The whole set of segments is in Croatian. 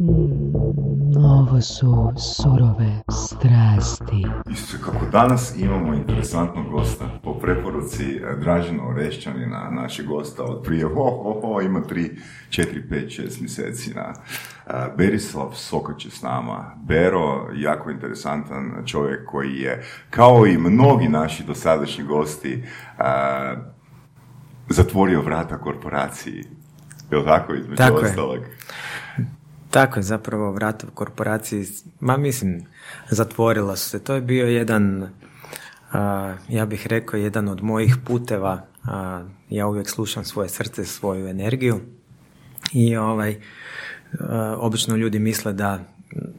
Mm, ovo su surove strasti. Isuse, kako danas imamo interesantnog gosta, po preporuci eh, Dražena Orešćanina, našeg gosta od prije, ho, ho, ho, ima 3, 4, 5, 6 mjeseci na eh, Berislav Sokoć je s nama. Bero, jako interesantan čovjek koji je, kao i mnogi naši dosadašnji gosti, eh, zatvorio vrata korporaciji. Je li tako, između Tako je. Tako je, zapravo vrata u korporaciji, ma mislim, zatvorila su se. To je bio jedan, a, ja bih rekao, jedan od mojih puteva. A, ja uvijek slušam svoje srce, svoju energiju i ovaj, a, obično ljudi misle da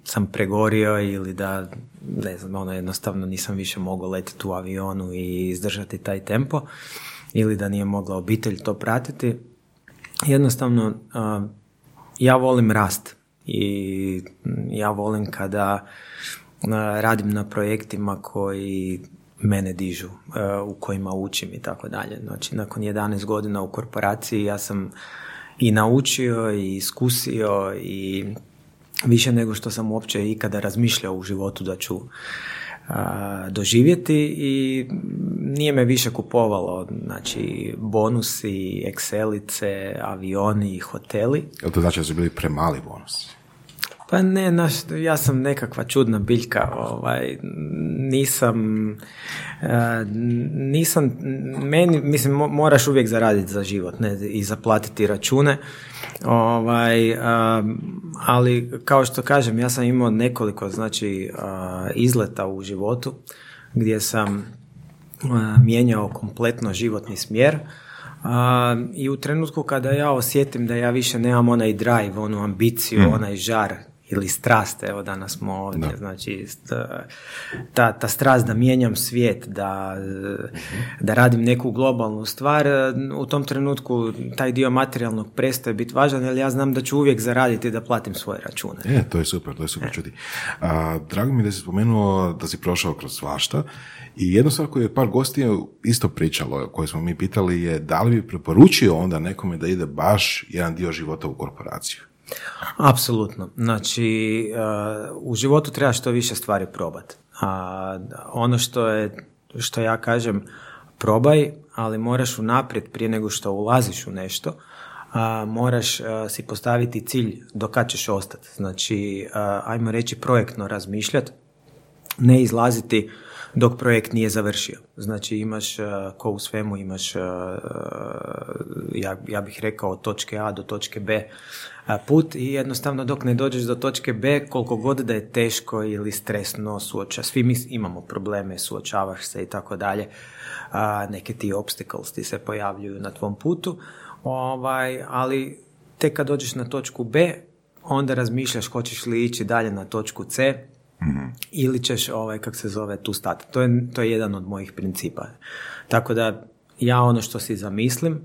sam pregorio ili da, ne znam, ono jednostavno nisam više mogao letiti u avionu i izdržati taj tempo ili da nije mogla obitelj to pratiti. Jednostavno, ja volim rast i ja volim kada a, radim na projektima koji mene dižu, a, u kojima učim i tako dalje. Znači, nakon 11 godina u korporaciji ja sam i naučio i iskusio i više nego što sam uopće ikada razmišljao u životu da ću a, doživjeti i nije me više kupovalo znači bonusi, excelice, avioni, hoteli. Jel to znači da su bili premali bonusi? Pa ne, naš, ja sam nekakva čudna biljka, ovaj, nisam, e, nisam, meni, mislim, mo- moraš uvijek zaraditi za život, ne, i zaplatiti račune, ovaj, a, ali kao što kažem, ja sam imao nekoliko, znači, a, izleta u životu, gdje sam a, mijenjao kompletno životni smjer, a, I u trenutku kada ja osjetim da ja više nemam onaj drive, onu ambiciju, onaj žar ili strast, evo danas smo ovdje, znači st- ta, ta strast da mijenjam svijet, da, da radim neku globalnu stvar, u tom trenutku taj dio materijalnog prestaje biti važan, jer ja znam da ću uvijek zaraditi da platim svoje račune. E, to je super, to je super čuti. A, drago mi je da si spomenuo da si prošao kroz svašta i jedna stvar koju je par gostija isto pričalo, koje smo mi pitali je da li bi preporučio onda nekome da ide baš jedan dio života u korporaciju? Apsolutno. Znači, uh, u životu treba što više stvari probati. A ono što je, što ja kažem, probaj, ali moraš unaprijed prije nego što ulaziš u nešto, a, moraš a, si postaviti cilj do kad ćeš ostati. Znači, a, ajmo reći projektno razmišljati, ne izlaziti dok projekt nije završio. Znači imaš, uh, ko u svemu, imaš, uh, ja, ja bih rekao, od točke A do točke B put i jednostavno dok ne dođeš do točke B, koliko god da je teško ili stresno suoča, svi mi imamo probleme, suočavaš se i tako dalje, neke ti obstacles ti se pojavljuju na tvom putu, ovaj, ali tek kad dođeš na točku B, onda razmišljaš hoćeš li ići dalje na točku C, ili ćeš, ovaj, kak se zove, tu stati. To je, to je jedan od mojih principa. Tako da ja ono što si zamislim,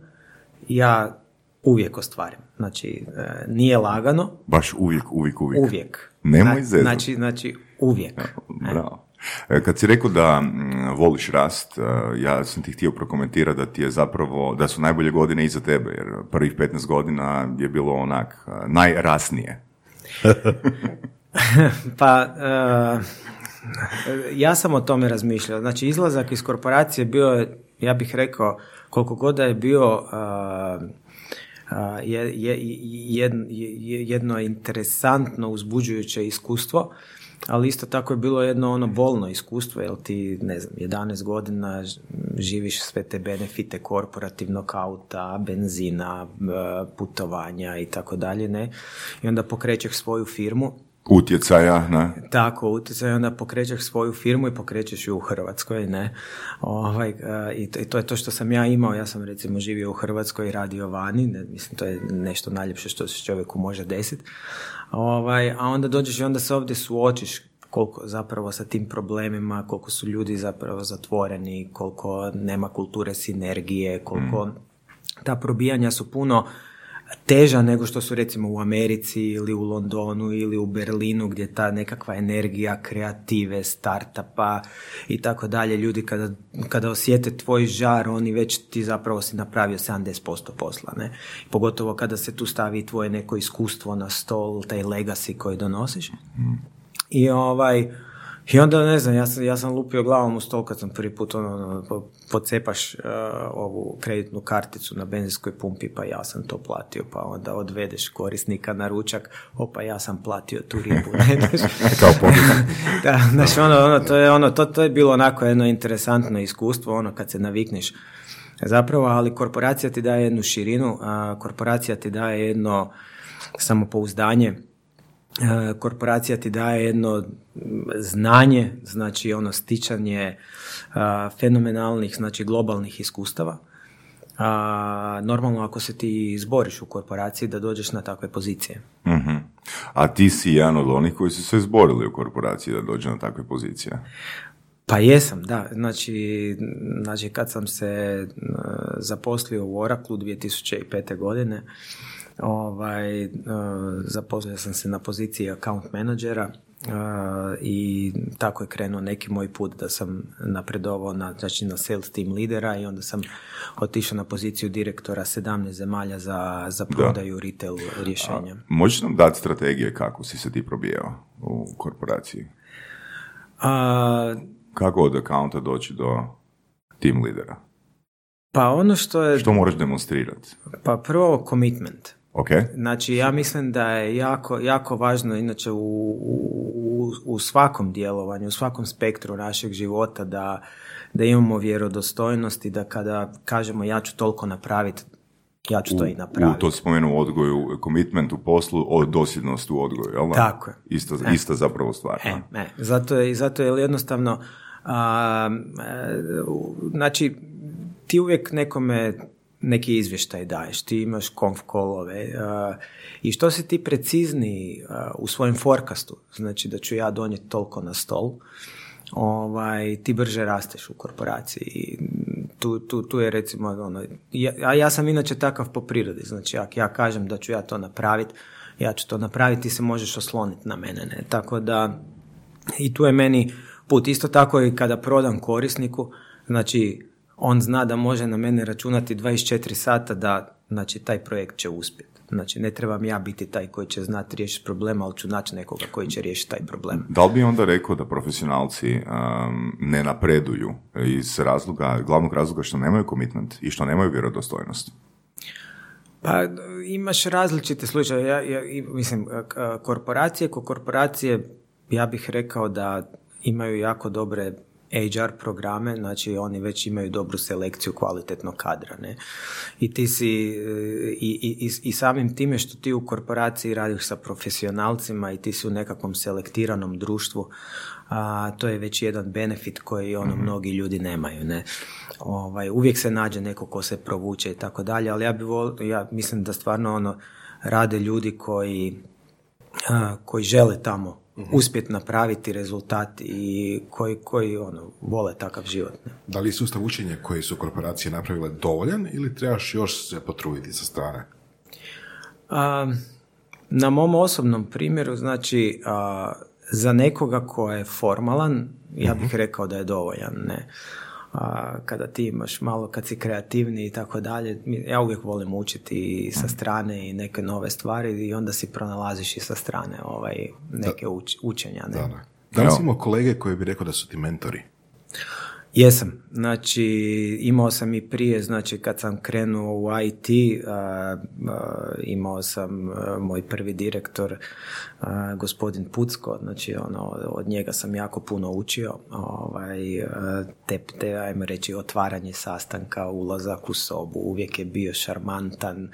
ja uvijek ostvarim. Znači, e, nije lagano, Baš uvijek, uvijek, uvijek. uvijek. Nemoj Zna- zezat. Znači, znači, uvijek. Bravo. E, Kad si rekao da voliš rast, e, ja sam ti htio prokomentirati da ti je zapravo, da su najbolje godine iza tebe, jer prvih 15 godina je bilo onak e, najrasnije. Pa, e, ja sam o tome razmišljao. Znači, izlazak iz korporacije bio je, ja bih rekao, koliko god da je bio a, a, je, je, jed- je- jedno interesantno, uzbuđujuće iskustvo, ali isto tako je bilo jedno ono bolno iskustvo, jer ti, ne znam, 11 godina živiš sve te benefite korporativnog auta, benzina, putovanja i tako dalje, ne? I onda pokrećeš svoju firmu Utjecaja, ne? tako, utjecaj, onda pokrećeš svoju firmu i pokrećeš ju u Hrvatskoj, ne? Ovaj, e, i, to, i to je to što sam ja imao, ja sam recimo živio u Hrvatskoj i radio vani, ne, mislim to je nešto najljepše što se čovjeku može desiti, ovaj, a onda dođeš i onda se ovdje suočiš koliko zapravo sa tim problemima, koliko su ljudi zapravo zatvoreni, koliko nema kulture sinergije, koliko ta probijanja su puno teža nego što su recimo u Americi ili u Londonu ili u Berlinu gdje ta nekakva energija kreative, startupa i tako dalje. Ljudi kada, kada osjete tvoj žar, oni već ti zapravo si napravio 70% posla. Ne? Pogotovo kada se tu stavi tvoje neko iskustvo na stol, taj legacy koji donosiš. I ovaj, i onda ne znam, ja sam, ja sam lupio glavom u stol kad sam prvi put ono, ono pocepaš uh, ovu kreditnu karticu na benzinskoj pumpi pa ja sam to platio pa onda odvedeš korisnika na ručak opa ja sam platio tu ribu. Kao da, znači ono, ono, to, je, ono to, to je bilo onako jedno interesantno iskustvo ono kad se navikneš zapravo, ali korporacija ti daje jednu širinu, a korporacija ti daje jedno samopouzdanje korporacija ti daje jedno znanje, znači ono stičanje e, fenomenalnih, znači globalnih iskustava. A, normalno ako se ti izboriš u korporaciji da dođeš na takve pozicije. uh A ti si jedan od onih koji su se izborili u korporaciji da dođe na takve pozicije. Pa jesam, da. Znači, znači kad sam se e, zaposlio u Oracle 2005. godine, Ovaj, uh, zaposlio sam se na poziciji account menadžera uh, i tako je krenuo neki moj put da sam napredovao na, znači na sales team lidera i onda sam otišao na poziciju direktora 17 zemalja za, za prodaju da. retail rješenja. A, možeš nam dati strategije kako si se ti probijao u korporaciji? A, kako od accounta doći do team lidera? Pa ono što je... Što moraš demonstrirati? Pa prvo commitment. Okay. Znači, ja mislim da je jako, jako važno, inače, u, u, u svakom djelovanju, u svakom spektru našeg života da, da imamo vjerodostojnost i da kada kažemo ja ću toliko napraviti, ja ću to i napraviti. U, to spomenu odgoju, commitment u poslu, o dosljednost u odgoju, jel Tako je. Isto, e. Ista zapravo stvar. E, e. Zato, je, zato je jednostavno, a, e, znači, ti uvijek nekome neki izvještaj daješ, ti imaš konf kolove i što si ti precizniji uh, u svojem forecastu, znači da ću ja donijeti toliko na stol, ovaj, ti brže rasteš u korporaciji. Tu, tu, tu je recimo, ono, ja, ja sam inače takav po prirodi, znači ako ja kažem da ću ja to napraviti, ja ću to napraviti, ti se možeš osloniti na mene, ne? Tako da, i tu je meni put. Isto tako i kada prodam korisniku, znači on zna da može na mene računati 24 sata da znači, taj projekt će uspjeti. Znači, ne trebam ja biti taj koji će znati riješiti problem, ali ću naći nekoga koji će riješiti taj problem. Da li bi onda rekao da profesionalci um, ne napreduju iz razloga, glavnog razloga što nemaju komitment i što nemaju vjerodostojnost? Pa imaš različite slučaje. Ja, ja, mislim, korporacije ko korporacije, ja bih rekao da imaju jako dobre HR programe, znači oni već imaju dobru selekciju kvalitetnog kadra. Ne? I ti si, i, i, i samim time što ti u korporaciji radiš sa profesionalcima i ti si u nekakvom selektiranom društvu, a, to je već jedan benefit koji ono mhm. mnogi ljudi nemaju. Ne? Ovaj, uvijek se nađe neko ko se provuče i tako dalje, ali ja, bi vol, ja mislim da stvarno ono rade ljudi koji, a, koji žele tamo uspjeti napraviti rezultat i koji, koji ono, vole takav život. Ne? Da li je sustav učenja koji su korporacije napravile dovoljan ili trebaš još se potruditi sa strane? A, na mom osobnom primjeru, znači, a, za nekoga ko je formalan, ja bih mhm. rekao da je dovoljan. Ne? A, kada ti imaš malo, kad si kreativni i tako dalje, ja uvijek volim učiti sa strane i neke nove stvari i onda si pronalaziš i sa strane ovaj, neke učenja. Ne? Da, da. da li imamo kolege koji bi rekao da su ti mentori? Jesam, znači imao sam i prije, znači kad sam krenuo u IT, imao sam moj prvi direktor, gospodin Pucko, znači ono, od njega sam jako puno učio, ovaj, te, te, ajmo reći, otvaranje sastanka, ulazak u sobu, uvijek je bio šarmantan,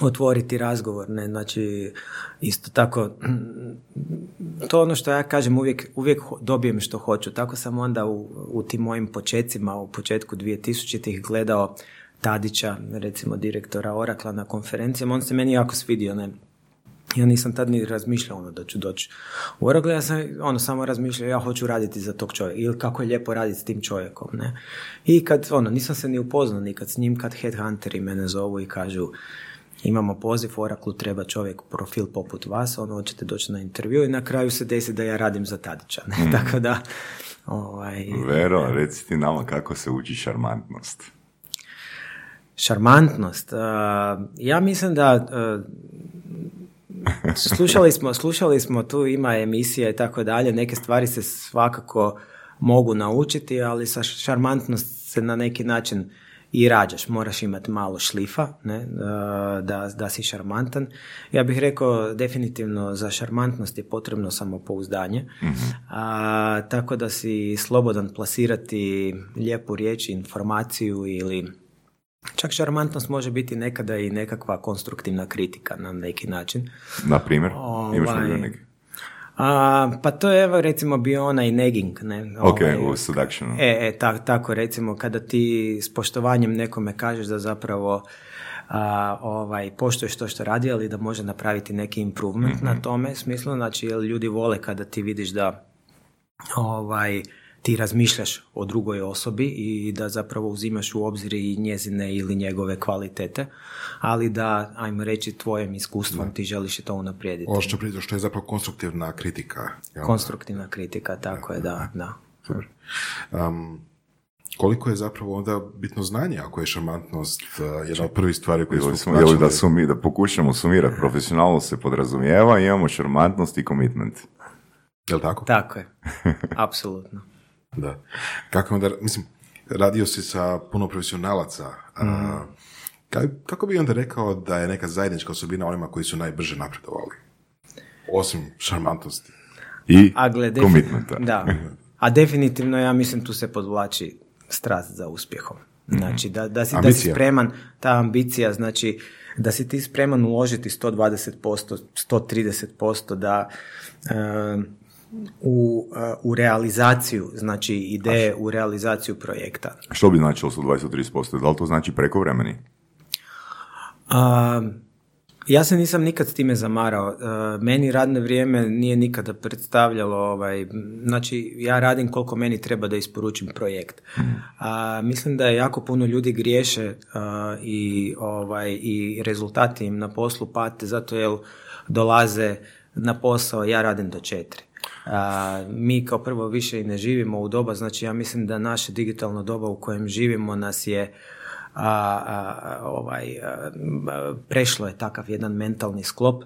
otvoriti razgovor, ne, znači isto tako to ono što ja kažem uvijek, uvijek dobijem što hoću, tako sam onda u, u tim mojim počecima u početku 2000-ih gledao Tadića, recimo direktora Orakla na konferencijama, on se meni jako svidio, ne, Ja nisam tad ni razmišljao ono da ću doći u Oracle, ja sam ono samo razmišljao ja hoću raditi za tog čovjeka ili kako je lijepo raditi s tim čovjekom, ne. I kad, ono, nisam se ni upoznao nikad s njim, kad headhunteri mene zovu i kažu imamo poziv, Oracle treba čovjek profil poput vas, ono, hoćete doći na intervju i na kraju se desi da ja radim za Tadića, ne, Mm. tako da, ovaj, Vero, reci ti nama kako se uči šarmantnost. Šarmantnost. Uh, ja mislim da uh, slušali smo, slušali smo tu ima emisija i tako dalje, neke stvari se svakako mogu naučiti, ali sa šarmantnost se na neki način i rađaš, moraš imati malo šlifa, ne, uh, da, da si šarmantan. Ja bih rekao definitivno za šarmantnost je potrebno samopouzdanje, a, tako da si slobodan plasirati lijepu riječ, informaciju ili Čak šarmantnost može biti nekada i nekakva konstruktivna kritika na neki način. Na primjer, Ovaj? A, pa to je evo recimo bio onaj negging. Ne? Ok, Ovaj, u seductionu. E, e ta- tako recimo kada ti s poštovanjem nekome kažeš da zapravo a, ovaj, poštuješ to što radi, ali da može napraviti neki improvement na tome smislu, znači jer ljudi vole kada ti vidiš da ovaj, ti razmišljaš o drugoj osobi i da zapravo uzimaš u obzir i njezine ili njegove kvalitete, ali da, ajmo reći, tvojim iskustvom ti želiš to unaprijediti. Ovo što, pri- što je zapravo konstruktivna kritika. jel? Konstruktivna kritika, tako je, da, da. Super. Um, koliko je zapravo onda bitno znanje ako je šarmantnost uh, jedna od prvih stvari koje Ili, smo smo, ili da, sumi, da pokušamo sumirati, profesionalno se podrazumijeva, imamo šarmantnost i commitment. Jel tako? Tako je, apsolutno. Da. Kako onda, mislim, radio si sa puno profesionalaca. a, Mhm. kako bi onda rekao da je neka zajednička osobina onima koji su najbrže napredovali? Osim šarmantnosti. I A glede... commitmenta. Da. A definitivno ja mislim tu se podvlači strast za uspjehom. Znači da, da, si, da si spreman, ta ambicija, znači da si ti spreman uložiti 120%, 130% da e, u, e, u realizaciju, znači ideje u realizaciju projekta. Što bi značilo sa 20-30%? Da li to znači prekovremeni? A, ja se nisam nikad s time zamarao. E, meni radno vrijeme nije nikada predstavljalo, ovaj, znači ja radim koliko meni treba da isporučim projekt. A, mislim da je jako puno ljudi griješe a, i, ovaj, i rezultati im na poslu pate zato jer dolaze na posao, ja radim do četiri. A, mi kao prvo više i ne živimo u doba, znači ja mislim da naše digitalno doba u kojem živimo nas je a, a, ovaj, prešlo je takav jedan mentalni sklop.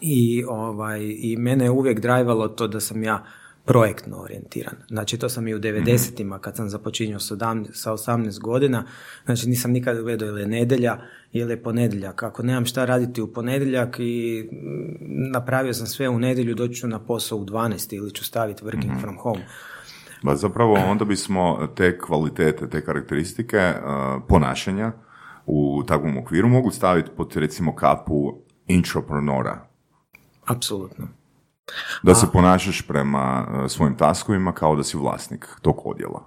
I, ovaj, i mene je uvijek drajvalo to da sam ja projektno orijentiran. Znači to sam i u 90-ima kad sam započinjao sa 17 sa 18 godina, znači nisam nikad gledao ili je nedjelja ili je ponedjeljak. Ako nemam šta raditi u ponedjeljak i mm, napravio sam sve u nedjelju, doći ću na posao u 12 ili ću staviti working from home. Ba zapravo onda bismo te kvalitete, te karakteristike uh, ponašanja u takvom okviru mogu staviti pod recimo kapu intraprenora. Apsolutno. Da se ponašaš prema uh, svojim taskovima kao da si vlasnik tog odjela.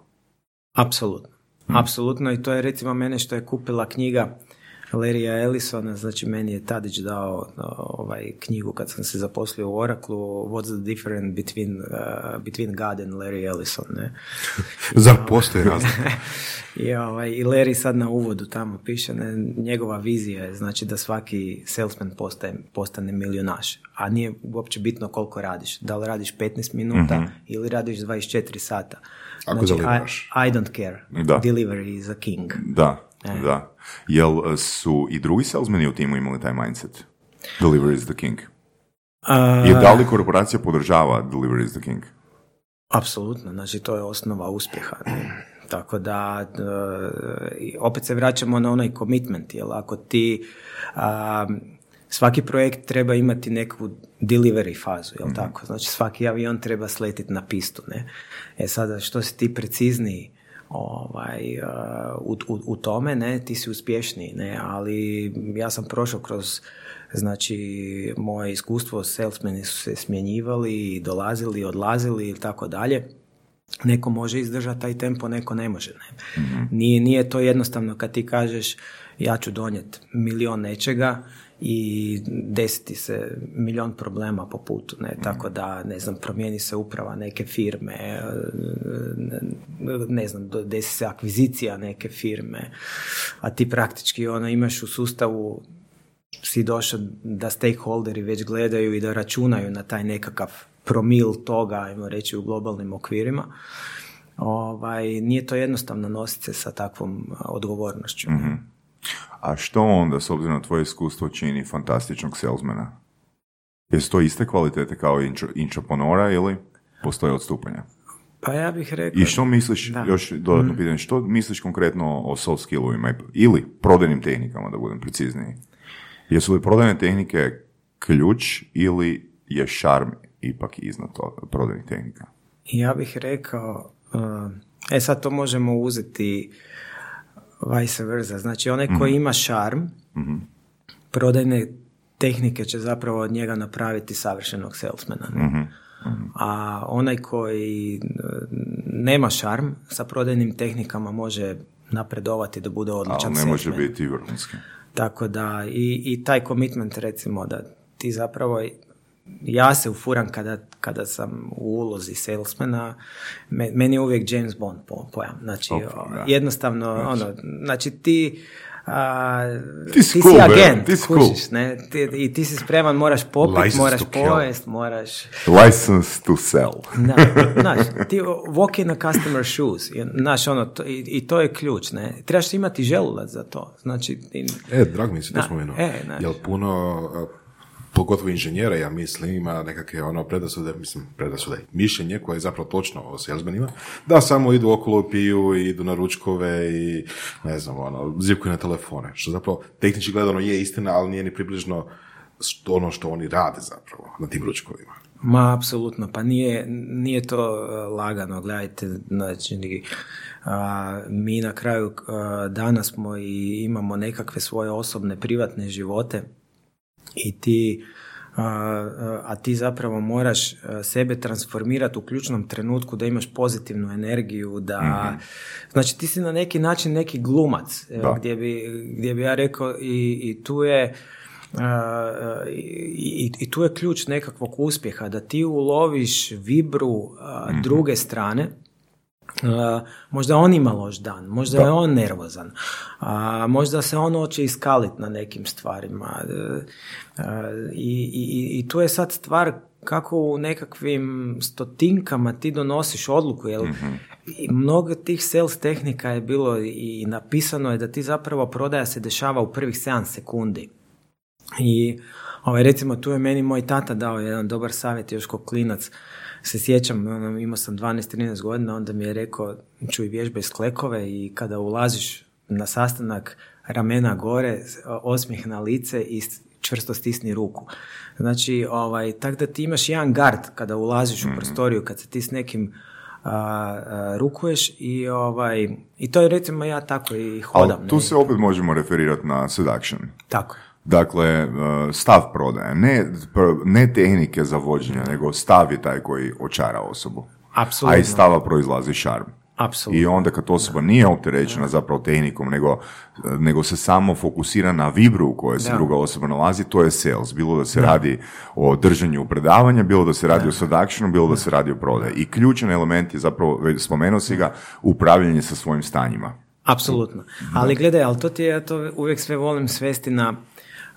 Apsolutno. Apsolutno i to je recimo mene što je kupila knjiga Larrya Ellisona, znači meni je Tadić dao ovaj knjigu kad sam se zaposlio u Oracle, What's the difference between, uh, between God and Larry Ellison, ne? Zar postoji razlika? I, ovaj, I Larry sad na uvodu tamo piše, ne, njegova vizija je znači da svaki salesman postaje, postane milionaš, a nije uopće bitno koliko radiš. Da li radiš 15 minuta ili radiš 24 sata. Ako znači. I, I don't care. Da. Delivery is a king. Da, da. Jel uh, su i drugi salesmeni u timu imali taj mindset? Delivery is the king. A, I da li korporacija podržava Delivery is the king? Apsolutno, znači to je osnova uspjeha. ne. Tako da, e, opet se vraćamo na onaj commitment, jer ako ti, a, svaki projekt treba imati neku delivery fazu, jel tako? Znači svaki avion treba sletiti na pistu, ne? E sada, što si ti precizniji ovaj, a, u, u, u tome, ne, ti si uspješniji, ne, ali ja sam prošao kroz Znači, moje iskustvo, salesmeni su se smjenjivali, dolazili, odlazili i tako dalje. Neko može izdržati taj tempo, neko ne može. Ne? Nije, nije to jednostavno kad ti kažeš ja ću donijeti milion nečega i desiti se milion problema po putu, ne, tako da, ne znam, promijeni se uprava neke firme, e, ne znam, desi se akvizicija neke firme, a ti praktički ono imaš u sustavu si došao da stakeholderi već gledaju i da računaju na taj nekakav promil toga, ajmo reći, u globalnim okvirima. Ovaj, nije to jednostavno nositi se sa takvom odgovornošću. Mhm. A što onda, s obzirom na tvoje iskustvo, čini fantastičnog salesmana? Jesu to iste kvalitete kao intraponora ili postoje odstupanja? Pa ja bih rekao... I što misliš, još dodatno mm. pitanje, što misliš konkretno o soft skillovima ili prodajnim tehnikama, da budem precizniji? Jesu li prodajne tehnike ključ ili je šarm ipak iznad prodajnih tehnika? Ja bih rekao, uh, e sad to možemo uzeti vice versa. Znači onaj koji mhm. ima šarm, mm prodajne tehnike će zapravo od njega napraviti savršenog salesmana. Mhm. Mhm. A onaj koji uh, nema šarm, sa prodajnim tehnikama može napredovati da bude odličan Ali ne može biti vrhunski. Tako da i, i taj commitment recimo da ti zapravo ja se ufuram kada, kada sam u ulozi salesmana, meni je uvijek James Bond pojam. Znači, jednostavno, znači. ono, znači ti a, ti, si, cool, agent, ti si kužiš, ne? Ti, I ti si spreman, moraš popit, moraš pojest, moraš... License to sell. da, znaš, ti walk in a customer shoes, znaš, ono, to, i, i, to je ključ, ne? Trebaš imati želudac za to, znači... E, drag mi si to spomenuo. E, Jel puno pogotovo inženjera, ja mislim, ima nekakve ono predasude, mislim, predasude, mišljenje koje je zapravo točno o salesmanima, da samo idu okolo, piju, idu na ručkove i, ne znam, ono, zivkuju na telefone, što zapravo tehnički gledano je istina, ali nije ni približno ono što oni rade zapravo na tim ručkovima. Ma, apsolutno, pa nije, nije to uh, lagano, gledajte, znači, mi na kraju uh, dana smo i imamo nekakve svoje osobne, privatne živote, i ti a, ti zapravo moraš sebe transformirati u ključnom trenutku da imaš pozitivnu energiju, da mhm. znači ti si na neki način neki glumac gdje bi, gdje bi ja rekao i, i tu je i, i, tu je ključ nekakvog uspjeha da ti uloviš vibru mhm. druge strane možda on ima loš dan, možda je on nervozan, a, možda se on hoće iskaliti na nekim stvarima. E, e, I, i, I tu je sad stvar kako u nekakvim stotinkama ti donosiš odluku, jer mm mnogo tih sales tehnika je bilo i napisano je da ti zapravo prodaja se dešava u prvih 7 sekundi. I ovaj, recimo tu je meni moj tata dao jedan dobar savjet još kao klinac, se sjećam, ono, imao sam 12-13 godina, onda mi je rekao, čuj vježbe iz klekove i kada ulaziš na sastanak ramena gore, osmijeh na lice i čvrsto stisni ruku. Znači, ovaj, tako da ti imaš jedan gard kada ulaziš u mhm. prostoriju, kad se ti s nekim a, rukuješ i ovaj i to je recimo ja tako i hodam. Ali tu se opet možemo referirati na seduction. Tako. Dakle, e, stav prodaje, ne, ne tehnike za vođenje, nego stav je taj koji očara osobu. Apsolutno. A iz stava proizlazi šarm. Apsolutno. I onda kad osoba nije opterećena zapravo tehnikom, nego, nego se samo fokusira na vibru u kojoj se druga osoba nalazi, to je sales. Bilo da se radi o držanju predavanja, bilo da se radi o seductionu, bilo da se radi o prodaji. I ključan element je zapravo, spomenuo si ga, upravljanje sa svojim stanjima. Apsolutno. Ali gledaj, ali to ti ja to uvijek sve volim svesti na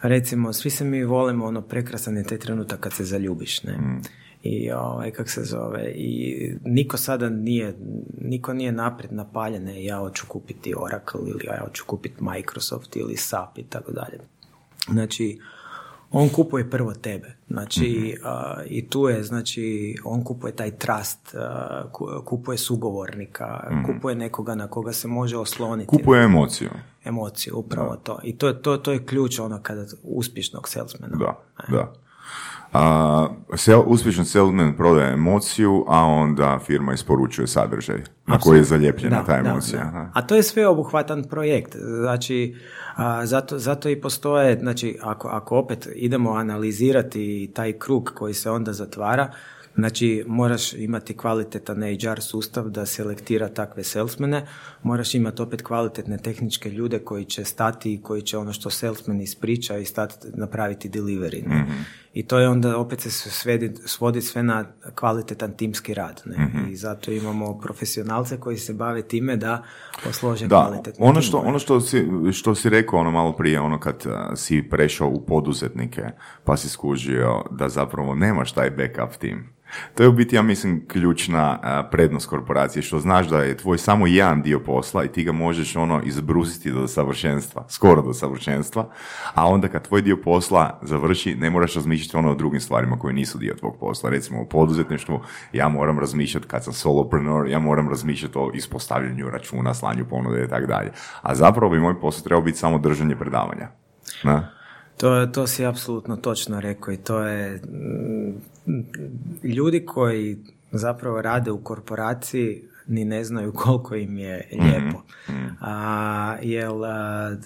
recimo, svi se mi volimo, ono, prekrasan je taj trenutak kad se zaljubiš, ne? Mm. I ovaj, kak se zove, i niko sada nije, niko nije naprijed napaljene, ja hoću kupiti Oracle ili ja hoću kupiti Microsoft ili SAP i tako dalje. Znači, on kupuje prvo tebe. Znači, mhm. i tu je, znači, on kupuje taj trust, kupuje sugovornika, mm kupuje nekoga na koga se može osloniti. Kupuje emociju. Emociju, upravo to. I to, to, to je ključ ono kada uspješnog salesmana. Da, e. da. A, sel, uspješan salesman prodaje emociju, a onda firma isporučuje sadržaj na koji je zalijepljena ta emocija. A to je sve obuhvatan projekt. Znači, a, zato, zato i postoje, znači, ako, ako opet idemo analizirati taj krug koji se onda zatvara, Znači, moraš imati kvalitetan HR sustav da selektira takve salesmene, moraš imati opet kvalitetne tehničke ljude koji će stati i koji će ono što salesman ispriča i stati napraviti delivery. Ne? I to je onda opet se svedi, svodi sve na kvalitetan timski rad. Ne? I zato imamo profesionalce koji se bave time da poslože Da, kvalitetne ono što, timove. ono što si, što si rekao ono malo prije, ono kad si prešao u poduzetnike, pa si skužio da zapravo nemaš taj backup tim. To je u biti, ja mislim, ključna a, prednost korporacije, što znaš da je tvoj samo jedan dio posla i ti ga možeš ono izbrusiti do savršenstva, skoro do savršenstva, a onda kad tvoj dio posla završi, ne moraš razmišljati ono o drugim stvarima koje nisu dio tvog posla. Recimo u poduzetništvu, ja moram razmišljati kad sam solopreneur, ja moram razmišljati o ispostavljanju računa, slanju ponude i tako dalje. A zapravo bi moj posao trebao biti samo držanje predavanja. Na? To, to si apsolutno točno rekao i to je mm, ljudi koji zapravo rade u korporaciji ni ne znaju koliko im je lijepo. A, jel, a,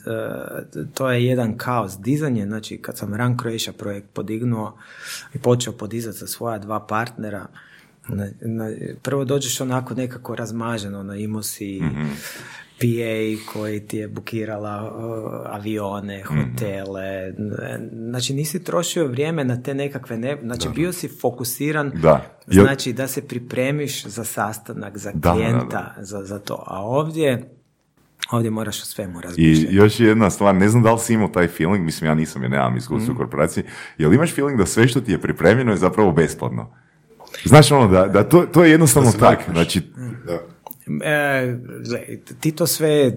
to je jedan kaos. Dizanje, znači kad sam Run Croatia projekt podignuo i počeo podizati sa svoja dva partnera, na, na- prvo dođeš onako nekako razmaženo, ono, imao si PA koji ti je bukirala uh, avione, hotele, znači nisi trošio vrijeme na te nekakve, ne, znači bio si fokusiran, Da. Jel- znači da se pripremiš za sastanak, za Da, da, klijenta, Za, za to, a ovdje, ovdje moraš o svemu I razmišljati. još jedna stvar, ne znam da li si imao taj feeling, mislim ja nisam jer nemam iskustva u korporaciji, jel imaš feeling da sve što ti je pripremljeno je zapravo besplatno? Znaš ono, da, da to, to je jednostavno se tak, makneš. znači, Da. E, ti to sve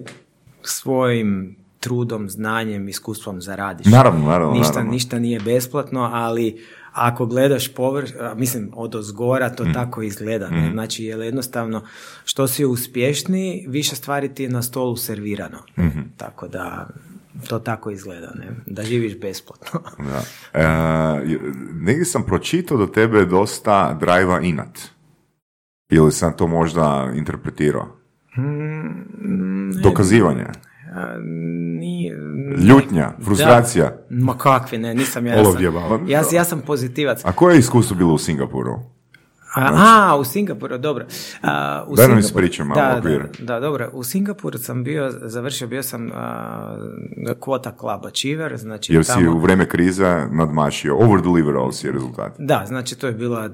svojim trudom, znanjem, iskustvom zaradiš. Naravno, naravno, Ništa, naravno. ništa nije besplatno, ali ako gledaš površ, mislim, od ozgora Mm. to tako izgleda. ne? Znači, jer jednostavno, što si uspješniji, više stvari ti je na stolu servirano. Mhm. Tako da, to tako izgleda, ne? Da živiš besplatno. da. E, negdje sam pročitao da tebe je dosta drajva inat. Ili sam to možda interpretirao? Dokazivanje, A, nije, ljutnja, frustracija. Da. Ma kakvi, ne, nisam ja. Ja sam, ja, ja sam pozitivac. A koje je iskustvo bilo u Singapuru? A, a, u Singapuru, dobro. A, u Daj nam ispričaj malo da. Da, da, dobro. U Singapuru sam bio, završio, bio sam a, kvota club achiever, znači Jer si tamo... u vreme krize nadmašio, over-deliverao si rezultat. Da, znači to je bila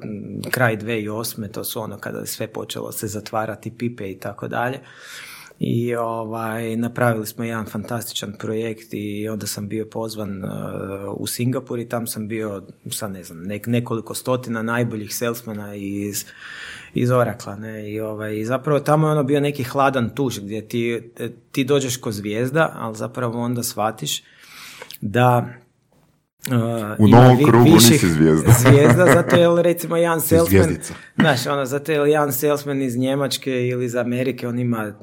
kraj 2008. To su ono kada je sve počelo se zatvarati pipe i tako dalje. I ovaj, napravili smo jedan fantastičan projekt i onda sam bio pozvan uh, u Singapur i tam sam bio sa ne znam, nek- nekoliko stotina najboljih salesmana iz, iz Orakla. Ne? I, ovaj, I zapravo tamo je ono bio neki hladan tuš gdje ti, ti dođeš ko zvijezda, ali zapravo onda shvatiš da Uh, U novom vi- krugu nisi zvijezda. zvijezda, zato je recimo jedan salesman, znaš, ono, zato je jedan salesman iz Njemačke ili iz Amerike, on ima mm,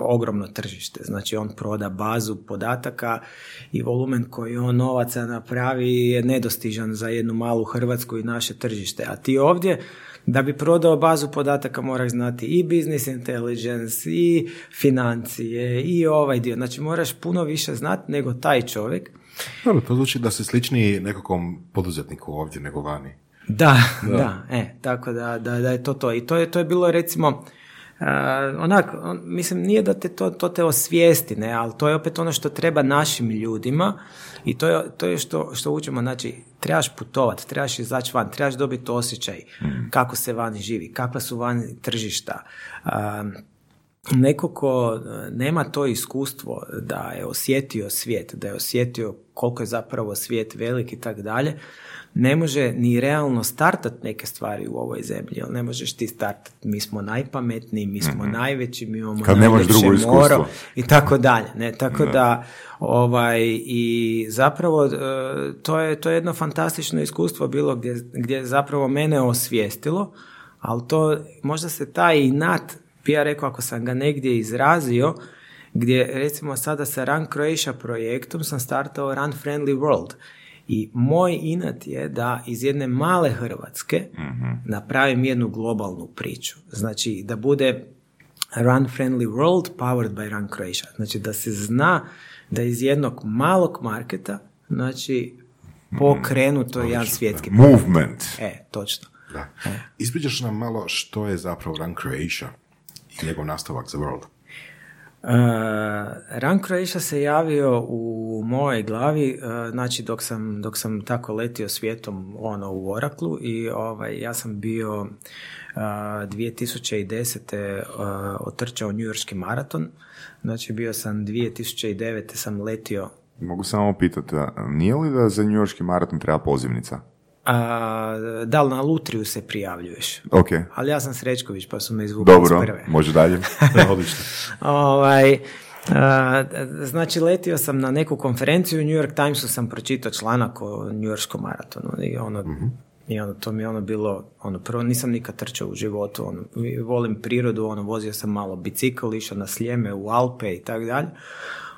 ogromno tržište, znači on proda bazu podataka i volumen koji on novaca napravi je nedostižan za jednu malu Hrvatsku i naše tržište, a ti ovdje da bi prodao bazu podataka moraš znati i business intelligence, i financije, i ovaj dio. Znači moraš puno više znati nego taj čovjek. Dobro, to zvuči da se slični nekakvom poduzetniku ovdje nego vani. Da, da, e, tako da, da, da je to to. I to je, to je bilo recimo, a, onak, on- mislim, nije da te to, to te osvijesti, ne, ali to je opet ono što treba našim ljudima i to je, to je što, što učimo, znači, trebaš putovat, trebaš izaći van, trebaš dobiti osjećaj kako se vani živi, kakva su vani tržišta, a, neko ko e, nema to iskustvo da je osjetio svijet, da je osjetio koliko je zapravo svijet velik i tak dalje, ne može ni realno startat neke stvari u ovoj zemlji, jer ne možeš ti startat, mi smo najpametniji, mi smo najveći, mi imamo. Kad iskustvo. moro i tako dalje, ne, tako da, ovaj, i zapravo e, to je, to je jedno fantastično iskustvo bilo gdje, gdje je zapravo mene osvijestilo, ali to, možda se taj inat, bi ja rekao ako sam ga negdje izrazio, gdje recimo sada sa Run Croatia projektom sam startao Run Friendly World. I moj inat je da iz jedne male Hrvatske napravim jednu globalnu priču. Znači da bude Run Friendly World powered by Run Croatia. Znači da se zna da iz jednog malog marketa znači pokrenuto je jedan svjetski Movement. E, točno. Da. Ispričaš nam malo što je zapravo Run Croatia njegov nastavak za World. Uh, Run Croatia se javio u mojoj glavi, uh, znači dok sam, dok sam tako letio svijetom ono u Oraklu i ovaj, ja sam bio uh, 2010. Uh, otrčao New Yorkski maraton, znači bio sam 2009. sam letio Mogu samo pitati, nije li da za New Yorkski maraton treba pozivnica? A, da li na Lutriju se prijavljuješ. Ok, Ali ja sam Srećković pa su me izvukli iz dobro, prve. može dalje. Da, odlično. Ovaj, a, znači, letio sam na neku konferenciju u New York Timesu sam pročitao članak o New Yorkskom maratonu i ono, i ono, to mi je ono bilo, ono, prvo nisam nikad trčao u životu, ono, volim prirodu, ono, vozio sam malo bicikl, išao na Sljeme, u Alpe i tako dalje,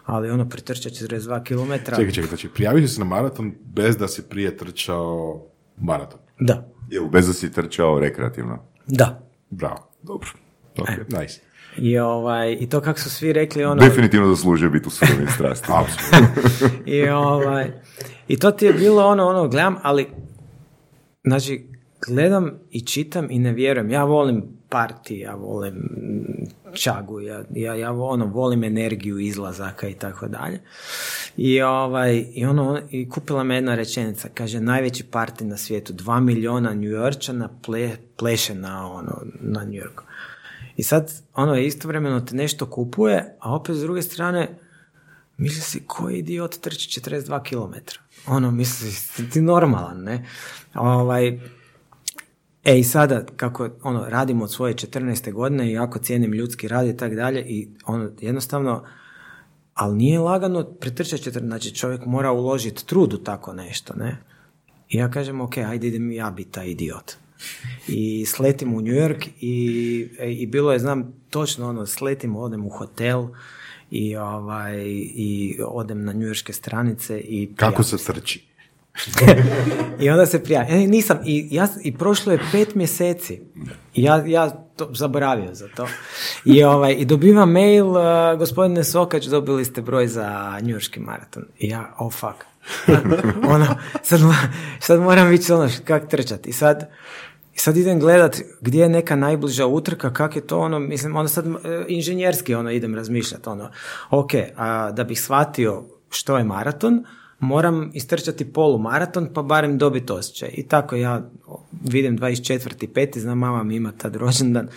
ali ono, pretrčao 42 km. Čekaj, čekaj, znači prijavio si se na maraton bez da si prije trčao maraton. Da, Jel, bez da si trčao rekreativno. da. Bravo. Dobro. Ok, nice. I, ovaj, I to kako su svi rekli, ono, Definitivno zaslužuje biti u surovim strastima. I, ovaj, I to ti je bilo ono, ono, gledam, ali, znači, gledam i čitam i ne vjerujem. Ja volim parti, ja volim čagu, ja, ja, ja ono, volim energiju izlazaka i tako dalje. I, ovaj, i, ono, i kupila me jedna rečenica, kaže, najveći parti na svijetu, dva miliona New Yorkčana ple, pleše na, ono, na New Yorku. I sad, ono, istovremeno te nešto kupuje, a opet s druge strane, Misli si, koji idiot trči 42 km? Ono, misli, si ti normalan, ne? Ovaj, e i sada, kako ono, radim od svoje 14. godine i jako cijenim ljudski rad i tak dalje i ono, jednostavno, ali nije lagano pretrčati 14, znači čovjek mora uložiti trud u tako nešto, ne? I ja kažem, ok, ajde idem ja biti taj idiot. I sletim u New York i, i bilo je, znam, točno ono, sletim, odem u hotel i, ovaj, i odem na njujorške stranice i Kako se trči? i onda se prijavim. E, nisam, i, ja, i prošlo je pet mjeseci. I ja, ja to zaboravio za to. I, ovaj, i dobivam mail, uh, gospodine Sokač, dobili ste broj za njujorški maraton. I ja, oh fuck. ono, sad, sad moram vidjeti ono, kak trčati. I sad, i sad idem gledat gdje je neka najbliža utrka, kak je to ono, mislim, onda sad e, inženjerski ono idem razmišljati, ono, ok, a da bih shvatio što je maraton, moram istrčati polumaraton, pa barem dobiti osjećaj. I tako ja vidim 24.5. znam mama mi ima tad rođendan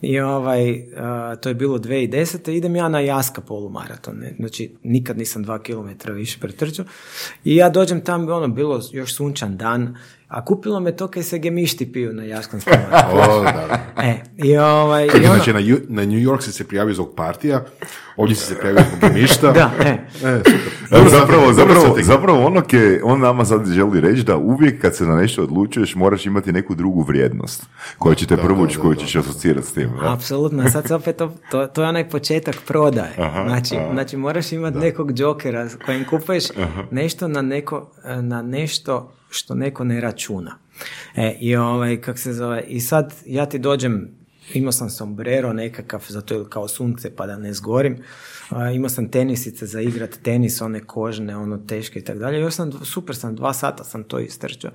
i ovaj, a, to je bilo 2010. idem ja na Jaska polumaraton, ne? znači nikad nisam dva kilometra više pretrčao i ja dođem tam, ono, bilo još sunčan dan, a kupilo me to kaj se gemišti piju na Jaskanskom maratonu. O, da, da. E, i ovaj, i ono, Znači, na, Ju- na New York si se prijavio zbog partija, ovdje si se prijavio zbog gemišta. da, e. E, super. Evo, Dobro zapravo, zapravo, strategija. zapravo ono ke on nama sad želi reći da uvijek kad se na nešto odlučuješ moraš imati neku drugu vrijednost koja će te da, koju ćeš asocirati s tim. da? Apsolutno, sad se opet to, to, to je onaj početak prodaje. znači, znači moraš imati nekog džokera kojim kupuješ nešto na, neko, na nešto što neko ne računa. E, i ovaj, kak se zove, i sad ja ti dođem, imao sam sombrero nekakav, zato je kao sunce pa da ne zgorim, a, imao sam tenisice za igrat tenis, one kožne, ono teške i tako dalje, još sam, super sam, dva sata sam to istrčao.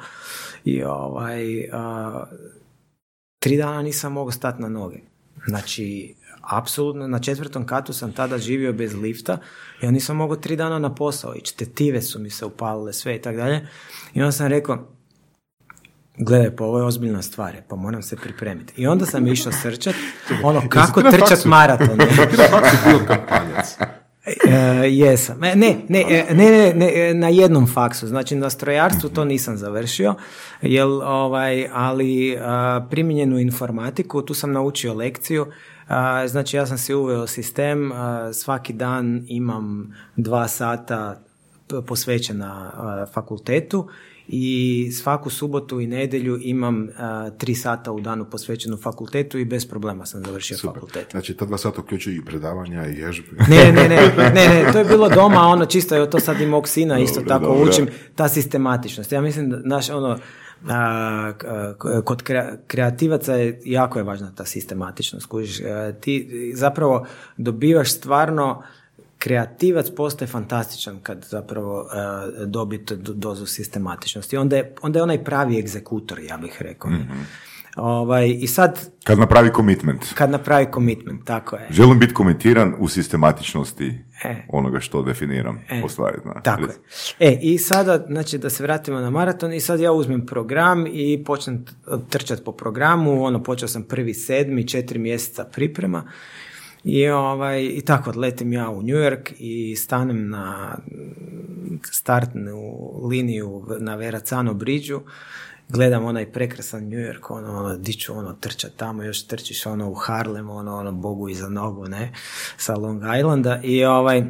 I ovaj, a, tri dana nisam mogao stati na noge. Znači, apsolutno, na četvrtom katu sam tada živio bez lifta, ja nisam mogao tri dana na posao ići, tetive su mi se upalile, sve i tako dalje. I onda sam rekao, gledaj, pa ovo je ozbiljna stvar, pa moram se pripremiti. I onda sam išao srčat, ono, kako trčat maraton. Kampanjac. E, jesam. E, Ne, ne, e, ne, ne, ne, e, na jednom faksu. Znači, na strojarstvu to nisam završio, jel, ovaj, ali a, primijenjenu informatiku, tu sam naučio lekciju. A, znači, ja sam si uveo sistem, svaki dan imam dva sata posvećena fakultetu i svaku subotu i nedjelju imam a, tri sata u danu posvećenu fakultetu i bez problema sam završio fakultet. Znači, ta dva sata uključuju i predavanja i vježbe. Ne, ne, ne, ne, ne, to je bilo doma, ono čisto, evo to sad i mog sina isto Dobro, tako dobro. učim, ta sistematičnost. Ja mislim da, naš, ono, kod kre- kreativaca je jako je važna ta sistematičnost. Kužiš, E, ti zapravo dobivaš stvarno kreativac postaje fantastičan kad zapravo uh, dobije tu do- dozu sistematičnosti. Onda je, onda je onaj pravi egzekutor, ja bih rekao. Ovaj, I sad, Kad napravi commitment. kad napravi commitment, tako je. Želim biti komitiran u sistematičnosti E. onoga što definiram. E, ostvariti. Tako je. E, i sada, znači, da se vratimo na maraton i sad ja uzmem program i počnem trčati po programu, ono, počeo sam prvi sedmi, četiri mjeseca priprema i, ovaj, i tako odletim ja u New York i stanem na startnu liniju na Veracano bridžu, gledam onaj prekrasan New York, ono, ono, di ću ono trčat tamo, još trčiš ono u Harlem, ono, ono, bogu iza nogu, ne, sa Long Islanda i ovaj,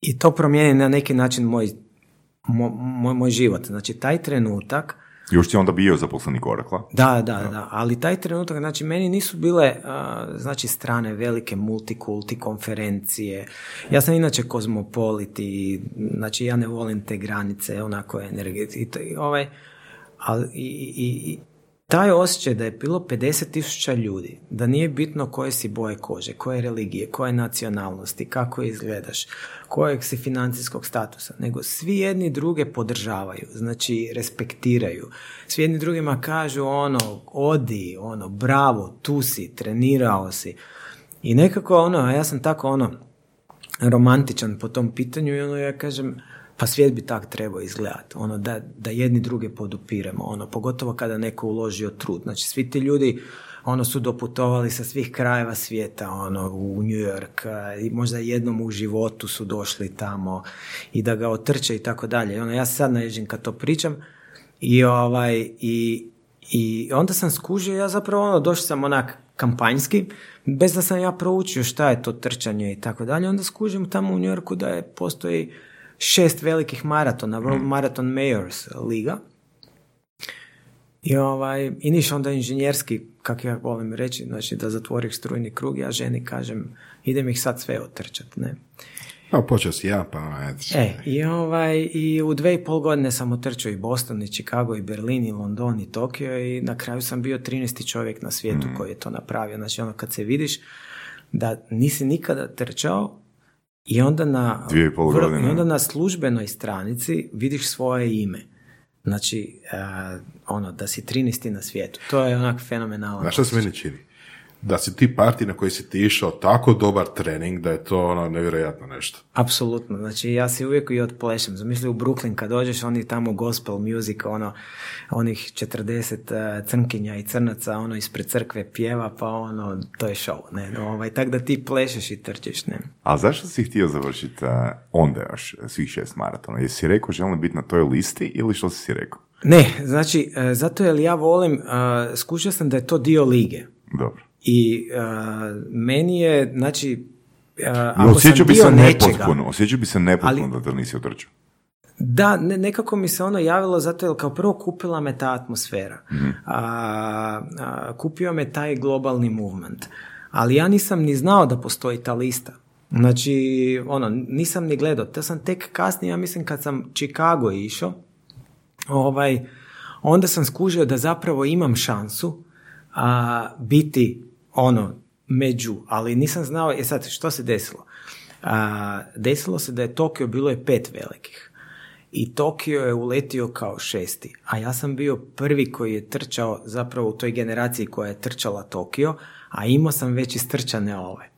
i to promijeni na neki način moj, mo- moj, moj život. Znači, taj trenutak, Još ti onda bio zaposlenik Oracle. da, da, da, ali taj trenutak, znači, meni nisu bile, a, znači, strane velike multikulti konferencije. Ja sam inače kozmopolit i, znači, ja ne volim te granice, onako i ovaj, ali i, i, i taj osjećaj da je bilo 50 tisuća ljudi, da nije bitno koje si boje kože, koje religije, koje nacionalnosti, kako izgledaš, kojeg si financijskog statusa, nego svi jedni druge podržavaju, znači respektiraju. Svi jedni drugima kažu ono, odi, ono, bravo, tu si, trenirao si. I nekako ono, ja sam tako ono, romantičan po tom pitanju i ono ja kažem, pa svijet bi tak trebao izgledati, ono da, da jedni druge podupiremo, ono pogotovo kada neko uložio trud. Znači svi ti ljudi ono su doputovali sa svih krajeva svijeta, ono u New York i možda jednom u životu su došli tamo i da ga otrče i tako dalje. Ono ja sad naježim kad to pričam i ovaj i i onda sam skužio, ja zapravo ono, došao sam onak kampanjski, bez da sam ja proučio šta je to trčanje i tako dalje, onda skužim tamo u Njorku da je, postoji šest velikih maratona, World Marathon Mayors liga. I, ovaj, i niš onda inženjerski, kako ja volim reći, znači da zatvoriš strujni krug, ja ženi kažem, idem ih sad sve otrčat, ne. Pa počeo si ja, pa. E, i, ovaj, i u dve i pol godine sam otrčao i Boston, i Chicago, i Berlin, i London, i Tokio i na kraju sam bio 13. čovjek na svijetu koji je to napravio. Znači ono kad se vidiš da nisi nikada trčao i onda na, Dvije i pol vrlo- godine. i onda na službenoj stranici vidiš svoje ime. Znači, e, ono, da si 13. na svijetu. To je onak fenomenalan. Znaš šta se meni čini? Da si ti parti na koji si ti išao tako dobar trening da je to ono nevjerojatno nešto. Apsolutno, znači ja si uvijek i odplešem. Zamisli u Brooklyn kad dođeš, oni tamo gospel music, ono, onih 40 uh, crnkinja i crnaca, ono, ispred crkve pjeva, pa ono, to je show, ne, no, ovaj, tak da ti plešeš i trčiš, ne. A zašto si htio završiti uh, onda još uh, svih šest maratona? Jesi rekao želim biti na toj listi ili što si si rekao? Ne, znači, e, zato jer ja volim, uh, skušao sam da je to dio lige. Dobro. I uh, meni je, znači, uh, ako sam osjećao bi dio se nečega, nepotpuno, osjećao bi se nepotpuno Ali- da nisi otrčao. Da, ne, nekako mi se ono javilo zato jer kao prvo kupila me ta atmosfera. A, a, kupio me taj globalni movement. Ali ja nisam ni znao da postoji ta lista. Znači, ono, nisam ni gledao. To sam tek kasnije, ja mislim kad sam Chicago išao, ovaj, onda sam skužio da zapravo imam šansu a, biti ono među, ali nisam znao, je sad što se desilo? A, desilo se da je Tokio bilo je pet velikih i Tokio je uletio kao šesti, a ja sam bio prvi koji je trčao zapravo u toj generaciji koja je trčala Tokio, a imao sam već istrčane ove.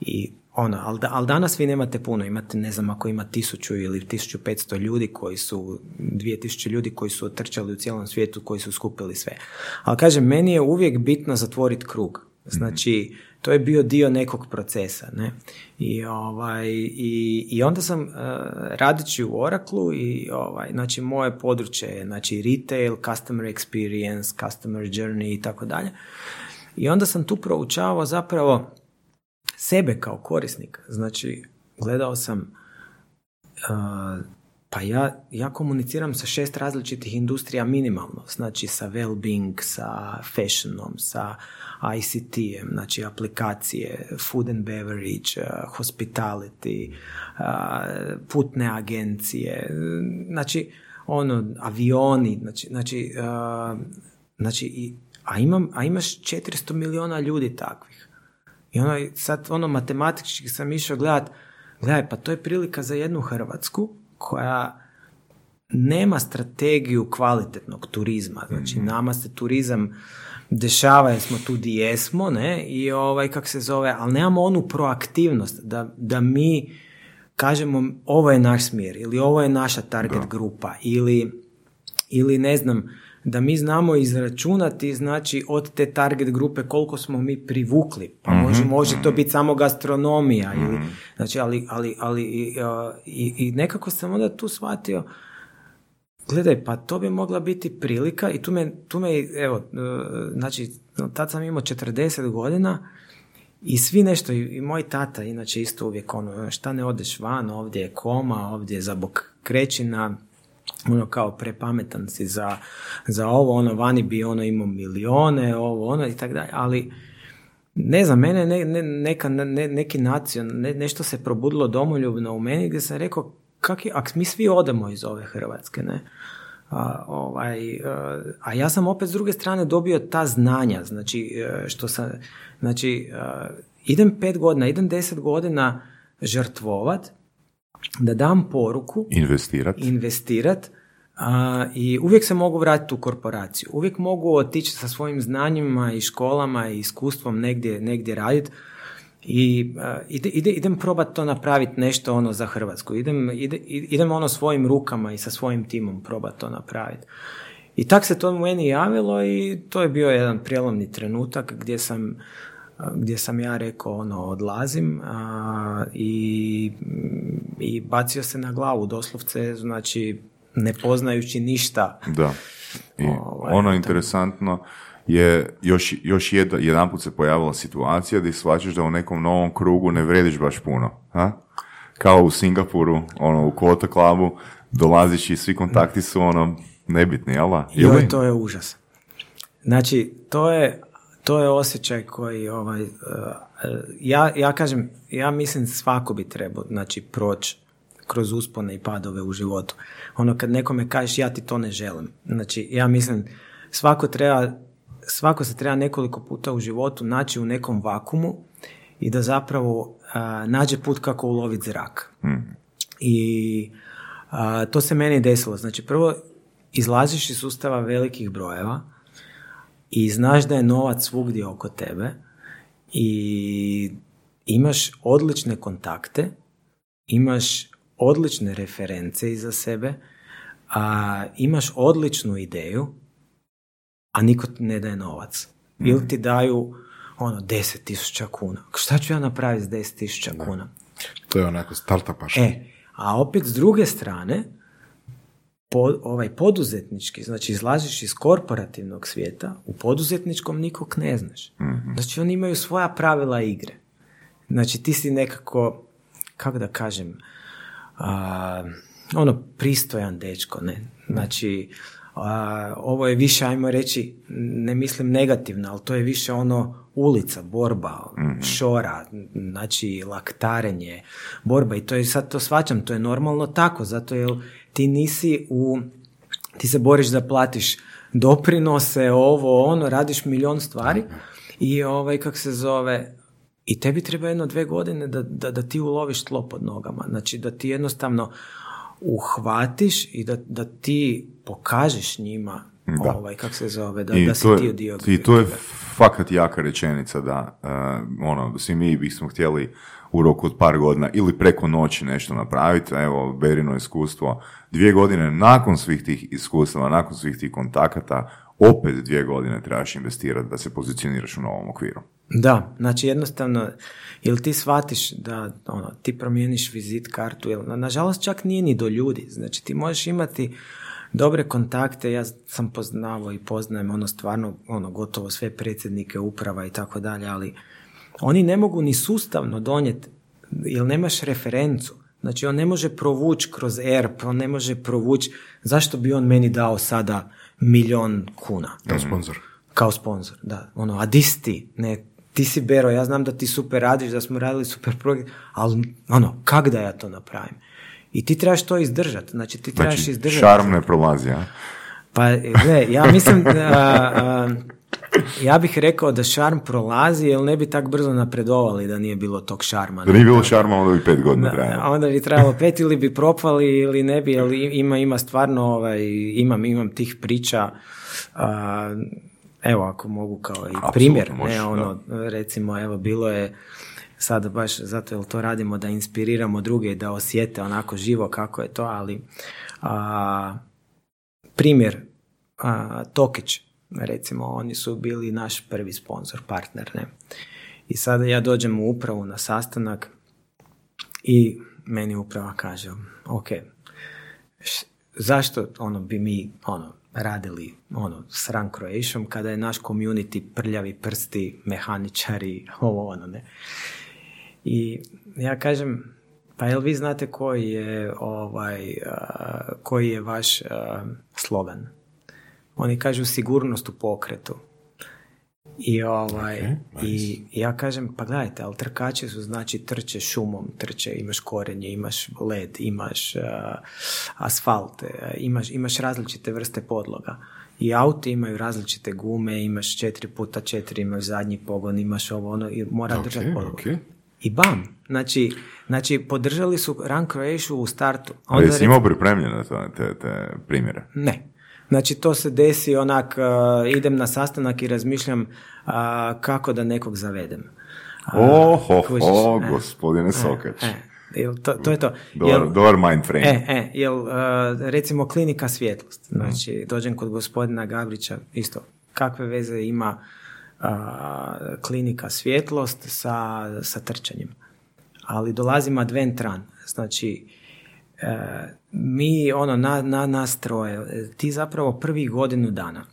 I ono, ali, ali danas vi nemate puno, imate, ne znam, ako ima tisuću ili 1500 ljudi koji su, 2000 ljudi koji su otrčali u cijelom svijetu, koji su skupili sve. Ali kažem, meni je uvijek bitno zatvoriti krug. Znači, to je bio dio nekog procesa, ne? I, ovaj, i, i onda sam uh, radeći u Oracle i ovaj, znači moje područje je znači retail, customer experience, customer journey i tako dalje. I onda sam tu proučavao zapravo sebe kao korisnika. Znači, gledao sam uh, pa ja, ja komuniciram sa šest različitih industrija minimalno, znači sa well-being, sa fashionom, sa ICT-em, znači aplikacije, food and beverage, uh, hospitality, uh, putne agencije, znači ono, avioni, znači, znači, uh, znači i, a, imam, a imaš 400 miliona ljudi takvih. I ono, sad ono matematički sam išao gledat, gledaj, pa to je prilika za jednu Hrvatsku koja nema strategiju kvalitetnog turizma. Znači, Mhm. nama se turizam dešava jer smo tu di jesmo, ne, i ovaj, kak se zove, ali nemamo onu proaktivnost da, da mi kažemo ovo je naš smjer ili ovo je naša target grupa ili, ili ne znam, da mi znamo izračunati znači od te target grupe koliko smo mi privukli. Pa može, može to biti samo gastronomija ili, znači, ali, ali, ali i, i, i nekako sam onda tu shvatio Gledaj, pa to bi mogla biti prilika i tu me, tu me evo, e, znači, tad sam imao 40 godina i svi nešto, i, i moj tata, inače isto uvijek ono, šta ne odeš van, ovdje je koma, ovdje je za bok krećina, ono kao prepametan si za, za ovo, ono vani bi ono imao milione, ovo, ono i tako dalje, ali ne znam, mene ne, ne, neka, ne, neki nacion, ne, nešto se probudilo domoljubno u meni gdje sam rekao, kak je, ak mi svi odemo iz ove Hrvatske, ne? A, ovaj, a, a ja sam opet s druge strane dobio ta znanja, znači, e, što sam, znači, a, idem pet godina, idem deset godina žrtvovat, da dam poruku, Investirat. investirat a, i uvijek se mogu vratiti u korporaciju. Uvijek mogu otići sa svojim znanjima i školama i iskustvom negdje, negdje raditi i a, ide, ide, idem probati to napraviti nešto ono za Hrvatsku. Idem, ide, idem ono svojim rukama i sa svojim timom probati to napraviti. I tak se to meni javilo i to je bio jedan prijelomni trenutak gdje sam gdje sam ja rekao ono odlazim a, i, i bacio se na glavu doslovce znači ne poznajući ništa Da. I Ovaj, ono to- interesantno je još, još jed, jedan put se pojavila situacija gdje shvaćaš da u nekom novom krugu ne vrediš baš puno. Ha? Kao u Singapuru, ono, u Kota Clubu, dolaziš i svi kontakti su ono nebitni, jel da? Joj, to je užas. Znači, to je, to je osjećaj koji, ovaj, uh, ja, ja kažem, ja mislim svako bi trebao, znači, proći kroz uspone i padove u životu. Ono, kad nekome kažeš, ja ti to ne želim. Znači, ja mislim, svako treba, svako se treba nekoliko puta u životu naći u nekom vakumu i da zapravo uh, nađe put kako uloviti zrak. I a, to se meni desilo. Znači, prvo izlaziš iz sustava velikih brojeva i znaš da je novac svugdje oko tebe i imaš odlične kontakte, imaš odlične reference iza sebe, a imaš odličnu ideju, a niko ti ne daje novac. Ili ti daju ono 10.000 kuna. Šta ću ja napraviti s 10.000 kuna? To je onako startupaš. E, a opet s druge strane, po, ovaj poduzetnički, znači izlaziš iz korporativnog svijeta, u poduzetničkom nikog ne znaš. Znači oni imaju svoja pravila igre. Znači ti si nekako, kako da kažem, a, ono pristojan dečko, ne? Znači, ovo je više, ajmo reći, ne mislim negativno, ali to je više ono ulica, borba, šora, znači laktarenje, borba i to je sad to svačam, to je normalno tako, zato jer ti nisi u, ti se boriš da platiš doprinose, ovo, ono, radiš milion stvari i ovaj, kak se zove, i tebi treba jedno dve godine da, da, da ti uloviš tlo pod nogama. Znači da ti jednostavno uhvatiš i da, da ti pokažeš njima Da. ovaj, kak se zove, da, I da si to ti je, dio. I to je fakat jaka rečenica da uh, ono, svi mi bismo htjeli u roku od par godina ili preko noći nešto napraviti. Evo, Berino iskustvo. Dvije godine nakon svih tih iskustava, nakon svih tih kontakata, opet dvije godine trebaš investirati da se pozicioniraš u novom okviru. Da, znači jednostavno, ili ti shvatiš da ono, ti promijeniš vizit kartu, na- nažalost čak nije ni do ljudi, znači ti možeš imati dobre kontakte, ja sam poznavao i poznajem ono stvarno, ono gotovo sve predsjednike uprava i tako dalje, ali oni ne mogu ni sustavno donijeti, jer nemaš referencu. Znači on ne može provući kroz ERP, on ne može provući, zašto bi on meni dao sada milion kuna? Kao sponsor. Kao sponsor, da. Ono, a di si ti? Ne, ti si Bero, ja znam da ti super radiš, da smo radili super projekt, ali ono, kak da ja to napravim? I ti trebaš to izdržati, znači ti trebaš Znači, izdržati. šarm ne prolazi, a? Pa, gle, ja mislim da, a, ja bih rekao da šarm prolazi, jer ne bi tak brzo napredovali da nije bilo tog šarma. Da nije bilo šarma, onda bi pet godina trajalo. onda bi trebalo pet ili bi propali ili ne bi, ali ima, ima stvarno, ovaj, imam, imam tih priča, a, evo ako mogu kao i primjer, ne, ono, recimo, evo, bilo je, sad baš zato jer to radimo da inspiriramo druge da osjete onako živo kako je to, ali a, primjer, a, Tokić, recimo, oni su bili naš prvi sponsor, partner, ne. I sada ja dođem u upravu na sastanak i meni uprava kaže, ok, š- zašto ono bi mi ono radili ono s Run Croatiom kada je naš community prljavi prsti, mehaničari, ovo ono ne. I ja kažem, pa jel vi znate koji je ovaj, a, koji je vaš a, slogan? Oni kažu sigurnost u pokretu. I, ovaj, i ja kažem, pa gledajte, ali trkači su, znači, trče šumom, trče, imaš korenje, imaš led, imaš uh, asfalt, uh, imaš, imaš različite vrste podloga. I auti imaju različite gume, imaš 4 puta 4 imaš zadnji pogon, imaš ovo, ono, i mora Ok, držati podlogu. ok. I bam! Znači, znači, podržali su Run Croatia u startu. A Onda jesi rec- imao pripremljene to- te, te primjere? ne. Znači to se desi onak, uh, idem na sastanak i razmišljam uh, kako da nekog zavedem. Uh, Oho, kužiš, o, e, gospodine Sokać. e, jel to, to je to. Dobar, Jel- dobar mind frame. E, e, jel, uh, recimo klinika svjetlost, znači dođem kod gospodina Gabrića, isto, kakve veze ima uh, klinika svjetlost sa, sa trčanjem. Ali dolazim advent run, znači e, mi ono na, na nas ti zapravo prvi godinu dana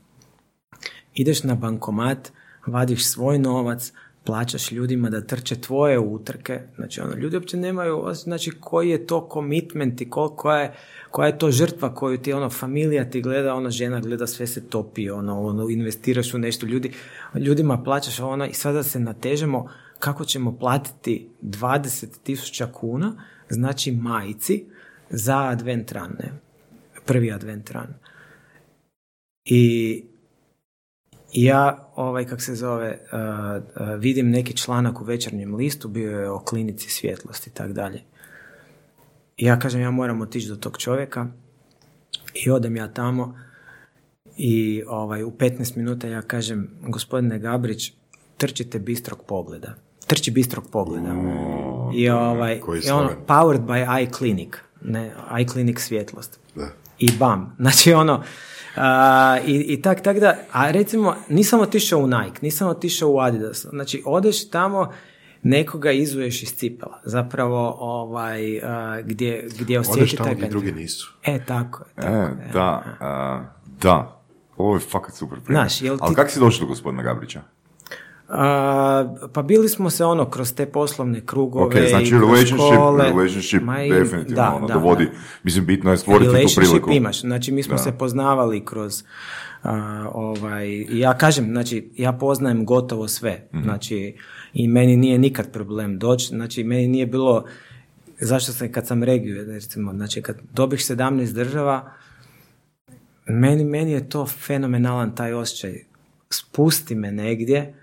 ideš na bankomat, vadiš svoj novac, plaćaš ljudima da trče tvoje utrke, znači ono, ljudi uopće nemaju, znači koji je to commitment i kol- koja je, koja je to žrtva koju ti, ono, familija ti gleda, ono, žena gleda, sve se topi, ono, ono, investiraš u nešto, ljudi, ljudima plaćaš ono i sada se natežemo kako ćemo platiti 20 tisuća kuna, znači majici, za advent run, ne? prvi advent run. I ja, ovaj, kak se zove, uh, uh, vidim neki članak u večernjem listu, bio je o klinici svjetlosti i tak dalje. Ja kažem, ja moram otići do tog čovjeka i odem ja tamo i ovaj, u 15 minuta ja kažem, gospodine Gabrić, trčite bistrog pogleda. Trči bistrog pogleda. I, ovaj, i ono, powered by eye clinic. Ne, eye clinic svjetlost Da. i bam. Znači ono, a, i, i tak, tak da, a recimo nisam otišao u Nike, nisam otišao u Adidas, znači odeš tamo, nekoga izuješ iz cipela, zapravo ovaj, a, gdje, gdje osjeti taj gdje drugi nisu. E, tako je. Tako E, da, a, da. Ovo je fakat super primjer. Jel Ali ti- kako si došao do gospodina Gabrića? Pa bili smo se ono kroz te poslovne krugove Ok, znači i kroz relationship, škole. relationship Ma i- definitivno da, ono, da, dovodi, da. mislim bitno je stvoriti tu relationship priliku. imaš. Znači, mi smo Da. se poznavali kroz a, ovaj, ja kažem, znači, ja poznajem gotovo sve. Mhm. Znači, i meni nije nikad problem doći, znači, meni nije bilo, zašto sam, kad sam regiju, recimo, znači, kad dobiš 17 država, meni, meni je to fenomenalan taj osjećaj. Spusti me negdje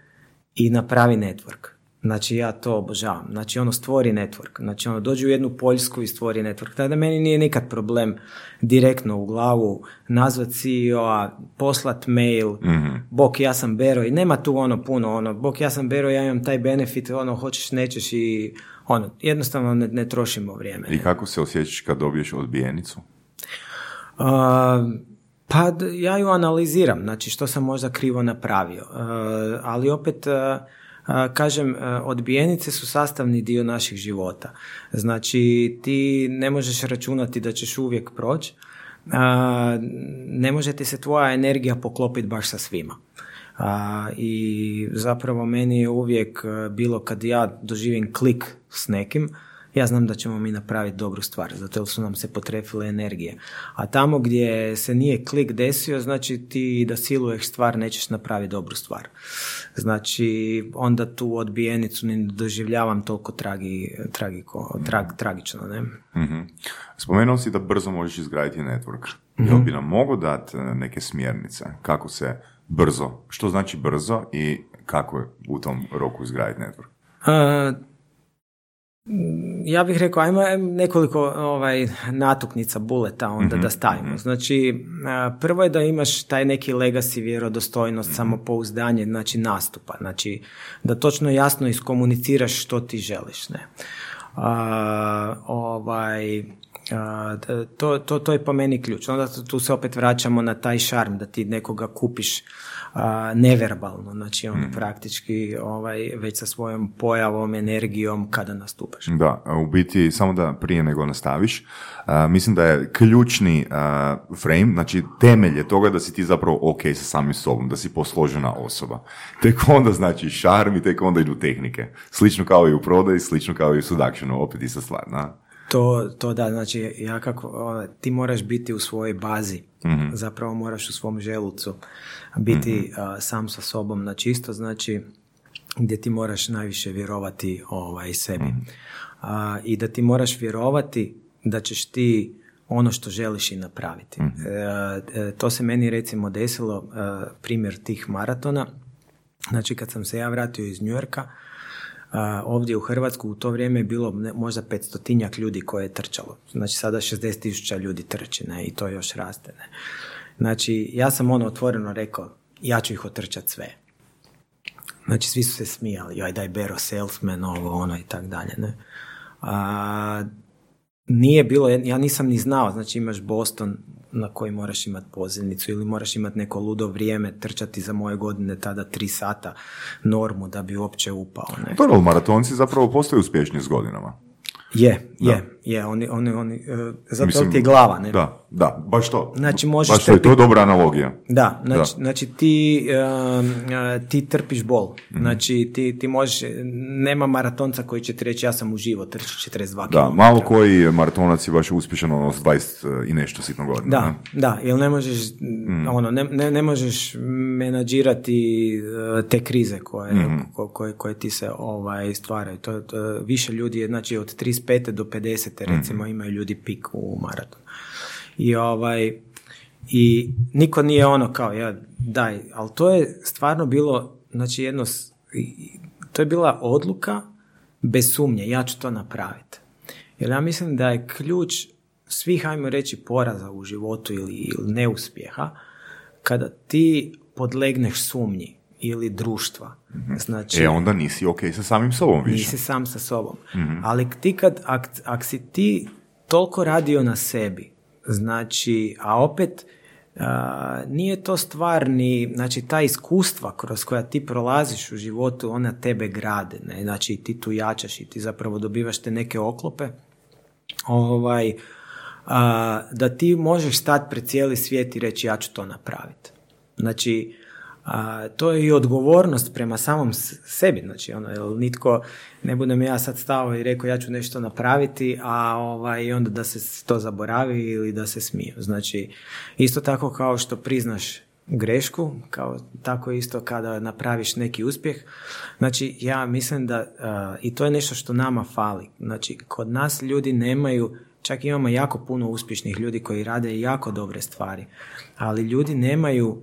i napravi network. Znači ja to obožavam. Znači ono stvori network. Znači ono dođi u jednu Poljsku i stvori network. Tako da meni nije nikad problem direktno u glavu nazvat CEO-a, poslat mail, bok ja sam Bero i nema tu ono puno ono, bok ja sam Bero, ja imam taj benefit, ono hoćeš, nećeš i ono, jednostavno ne, ne trošimo vrijeme. I kako se osjećaš kad dobiješ odbijenicu? A, pa ja ju analiziram, znači što sam možda krivo napravio. E, ali opet, e, a, kažem, e, odbijenice su sastavni dio naših života. Znači ti ne možeš računati da ćeš uvijek proći, ne može ti se tvoja energija poklopiti baš sa svima. I zapravo meni je uvijek e, bilo kad ja doživim klik s nekim, ja znam da ćemo mi napraviti dobru stvar, zato jer su nam se potrefile energije. A tamo gdje se nije klik desio, znači ti da siluješ stvar nećeš napraviti dobru stvar. Znači, onda tu odbijenicu ne doživljavam toliko tragi, tragiko, trag, tragično, ne? Mhm. Spomenuo si da brzo možeš izgraditi network. Mhm. Jel bi nam mogo dati e, neke smjernice kako se brzo. Što znači brzo i kako je u tom roku izgraditi network? Uh, ja bih rekao, ajmo nekoliko ovaj, natuknica, buleta onda da stavimo. Znači, prvo je da imaš taj neki legacy, vjerodostojnost, samopouzdanje, znači nastupa. Znači, da točno jasno iskomuniciraš što ti želiš. Ne? ovaj, to, to, to je po meni ključ. Onda tu se opet vraćamo na taj šarm da ti nekoga kupiš neverbalno, znači on mhm. praktički ovaj, već sa svojom pojavom, energijom kada nastupaš. Da, u biti, samo da prije nego nastaviš, mislim da je ključni frame, znači temelj je toga da si ti zapravo ok sa samim sobom, da si posložena osoba. Tek onda znači šarm i tek onda idu tehnike. Slično kao i u prodaji, slično kao i u seductionu, opet ista stvar, da? To, to da, znači ja kako, ti moraš biti u svojoj bazi, mm zapravo moraš u svom želucu biti mhm. sam sa sobom na čisto, znači gdje ti moraš najviše vjerovati ovaj, sebi. mm I da ti moraš vjerovati da ćeš ti ono što želiš i napraviti. mm E, to se meni recimo desilo, e, primjer tih maratona, znači kad sam se ja vratio iz Njujorka, ovdje u Hrvatsku u to vrijeme je bilo možda petstotinjak ljudi koje je trčalo. Znači sada 60 tisuća ljudi trče ne, i to još raste. Ne. Znači ja sam ono otvoreno rekao ja ću ih otrčati sve. Znači svi su se smijali, joj daj Bero salesman, ovo ono i tak dalje. Ne. A, nije bilo, ja nisam ni znao, znači imaš Boston na koji moraš imati pozivnicu ili moraš imati neko ludo vrijeme, trčati za moje godine tada tri sata normu da bi uopće upao. Ne? Dobro, maratonci zapravo postaju uspješni s godinama. Je, je, je, oni, oni, oni, uh, zato ti je glava, ne? Da, da, baš to. Znači možeš baš to, je to dobra analogija. Da, znači, znači ti, uh, ti trpiš bol, mm znači ti, ti možeš, nema maratonca koji će ti reći ja sam uživo, trči 42 km. Da, malo koji maratonac je baš uspješan ono s 20 i nešto sitno godina. Da, ne? da, jer ne možeš, mm. ono, ne, ne, ne možeš menadžirati te krize koje, mm koje, koje, ti se ovaj, stvaraju. To, to, više ljudi je, znači od 35. do 50. recimo mm imaju ljudi pik u maratonu. I ovaj, i niko nije ono kao, ja, daj, ali to je stvarno bilo, znači jedno, to je bila odluka bez sumnje, ja ću to napraviti. Jer ja mislim da je ključ svih, ajmo reći, poraza u životu ili, ili neuspjeha, kada ti podlegneš sumnji ili društva. Mhm. Znači, e, onda nisi ok sa samim sobom više. Nisi sam sa sobom. mm Ali ti kad, ak, ak si ti toliko radio na sebi, znači, a opet nije to stvar ni, znači ta iskustva kroz koja ti prolaziš u životu, ona tebe grade, ne? znači ti tu jačaš i ti zapravo dobivaš te neke oklope, ovaj, da ti možeš stati pred cijeli svijet i reći ja ću to napraviti. Znači, a, to je i odgovornost prema samom sebi, znači ono, jel nitko, ne budem ja sad stao i rekao ja ću nešto napraviti, a ovaj, onda da se to zaboravi ili da se smije. Znači, isto tako kao što priznaš grešku, kao tako isto kada napraviš neki uspjeh. Znači, ja mislim da, i to je nešto što nama fali, znači, kod nas ljudi nemaju Čak imamo jako puno uspješnih ljudi koji rade jako dobre stvari, ali ljudi nemaju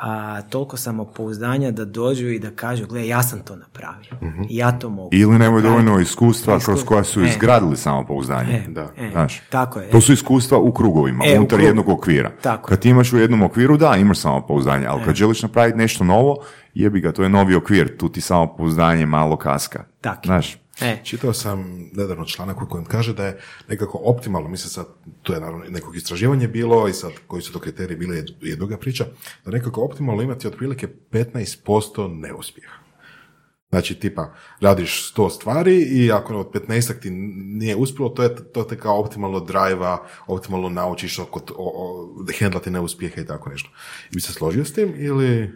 a, toliko samopouzdanja da dođu i da kažu, gle, ja sam to napravio, uh ja to mogu. Ili nemaju dovoljno iskustva kroz koja su e. izgradili samopouzdanje. E, da. E, Znaš, tako je. To su iskustva u krugovima, e, unutar jednog okvira. Tako kad ti imaš u jednom okviru, da, imaš samopouzdanje, ali kad želiš napraviti nešto novo, jebi ga, to je novi okvir, tu ti samopouzdanje malo kaska. Tako. Znaš, E. Čitao sam nedavno članak u kojem kaže da je nekako optimalno, mislim sad, to je naravno nekog istraživanje bilo i sad koji su to kriteriji bile je druga priča, da nekako optimalno imati otprilike 15% neuspjeha. Znači, tipa, radiš sto stvari i ako od 15 ti nije uspjelo, to je to te kao optimalno drajva, optimalno naučiš oko, o, hendlati neuspjehe i tako nešto. Bi se složio s tim ili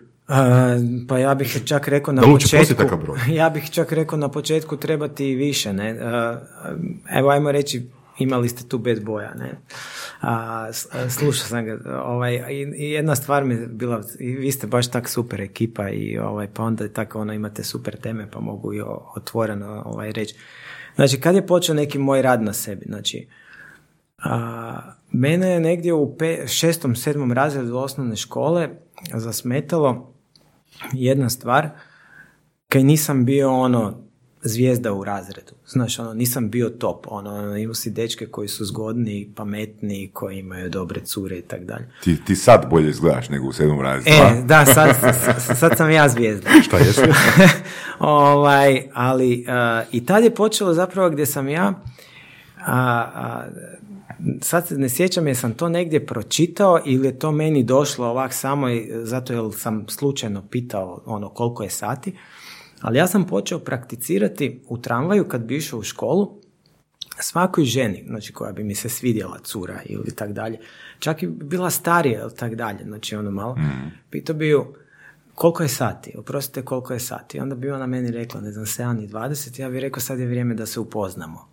pa ja bih čak rekao na početku, ja bih čak rekao na početku trebati više, ne. evo ajmo reći, imali ste tu bez boja, ne. A, slušao sam ga, ovaj, i jedna stvar mi je bila, vi ste baš tak super ekipa i ovaj, pa onda tako ono imate super teme pa mogu i otvoreno ovaj, reći. Znači, kad je počeo neki moj rad na sebi, znači, A, mene je negdje u pe, šestom, sedmom razredu osnovne škole zasmetalo jedna stvar, kaj nisam bio ono zvijezda u razredu. Znaš, ono, nisam bio top. Ono, imao si dečke koji su zgodni, pametni, koji imaju dobre cure i tak dalje. Ti, ti sad bolje izgledaš nego u sedmom razredu. E, da, sad, sad, sad sam ja zvijezda. Šta jesi? ovaj, ali uh, i tad je počelo zapravo gdje sam ja a, a, sad se ne sjećam jer sam to negdje pročitao ili je to meni došlo ovak samo i- zato jer sam slučajno pitao ono koliko je sati, ali ja sam počeo prakticirati u tramvaju kad bi išao u školu svakoj ženi, znači koja bi mi se svidjela cura ili tak dalje, čak i bila starija ili tak dalje, znači ono malo, pitao bi ju koliko je sati, oprostite koliko je sati, onda bi ona meni rekla, ne znam, 7 i 20, ja bih rekao sad je vrijeme da se upoznamo.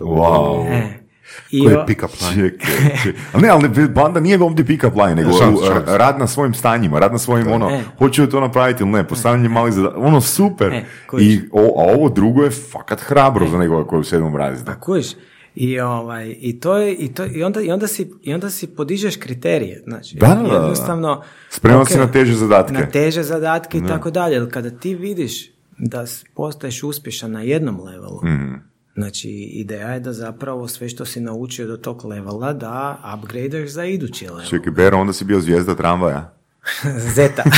Wow. E. I Koji je pick-up line? Čekaj, čekaj. Ali ne, ali banda nije ovdje pick-up line, nego Šans, uh, šans. rad na svojim stanjima, rad na svojim, ono, E. hoću li to napraviti ili ne, postavljanje malih zada- ono, super. E. I, o, a ovo drugo je fakat hrabro za nekoga koji je u sedmom razredu. Pa kužiš, i, ovaj, i, to je, i, to, i, onda, i, onda si, i onda si podižeš kriterije. Znači, Da, da, da, da. jednostavno... Spreman ok, si na teže zadatke. Na teže zadatke i tako dalje. Jer kada ti vidiš da postaješ uspješan na jednom levelu, Mhm. Znači ideja je da zapravo sve što si naučio do tog levela da upgradeš za idući level. Čekaj, Bero, onda si bio zvijezda tramvaja. Zeta.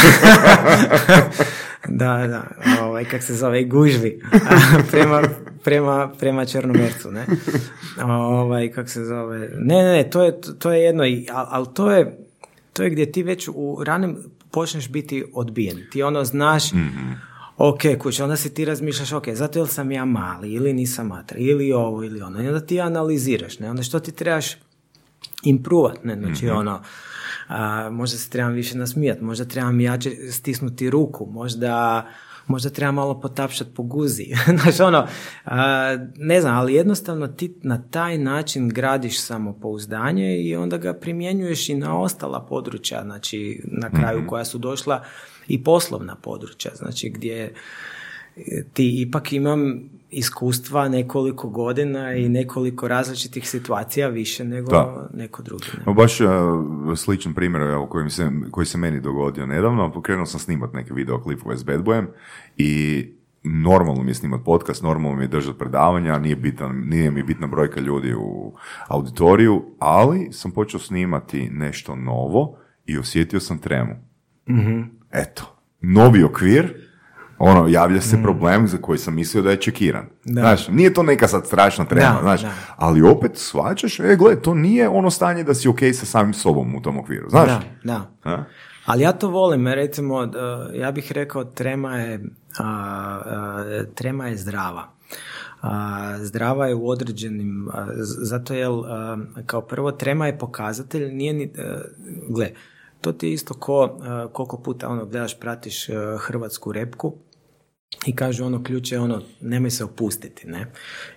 da, da, ovaj, kak se zove, gužvi. prema, prema, prema Črnomercu, ne? Ovaj, kak se zove, ne, ne, ne, to je, to je jedno, i- al- ali to je, to je gdje ti već u ranim počneš biti odbijen. Ti ono znaš, ok, kuć, onda si ti razmišljaš, ok, zato jel sam ja mali, ili nisam matra, ili ovo, ili ono. I onda ti analiziraš, ne? Onda što ti trebaš improvat, ne, znači ono, a, možda se trebam više nasmijat, možda trebam jače stisnuti ruku, možda, možda trebam malo potapšat po guzi, znaš ono, a, ne znam, ali jednostavno ti na taj način gradiš samopouzdanje i onda ga primjenjuješ i na ostala područja, znači na kraju koja su došla i poslovna područja, znači gdje ti ipak imam iskustva nekoliko godina i nekoliko različitih situacija više nego Da. neko drugi. ne. Baš uh, sličan primjer evo, koji, se, koji se meni dogodio nedavno. Pokrenuo sam snimat neke videoklipove s Bad Boyem i normalno mi je snimat podcast, normalno mi je držati predavanja, nije, bitan, nije mi bitna brojka ljudi u auditoriju, ali sam počeo snimati nešto novo i osjetio sam tremu. Eto, novi okvir, ono, javlja se problem za koji sam mislio da je čekiran. Da. Znaš, nije to neka sad strašna trema, Da, znaš, da. ali opet shvaćaš, e, gle, to nije ono stanje da si ok sa samim sobom u tom okviru, znaš? Da, da. A? Ali ja to volim, recimo, da- ja bih rekao trema je, a, a, trema je zdrava. A, zdrava je u određenim, zato jer a, kao prvo trema je pokazatelj, nije ni, a, gle, to ti je isto ko, koliko puta ono gledaš, pratiš hrvatsku repku, i kažu ono ključ je ono nemoj se opustiti, ne?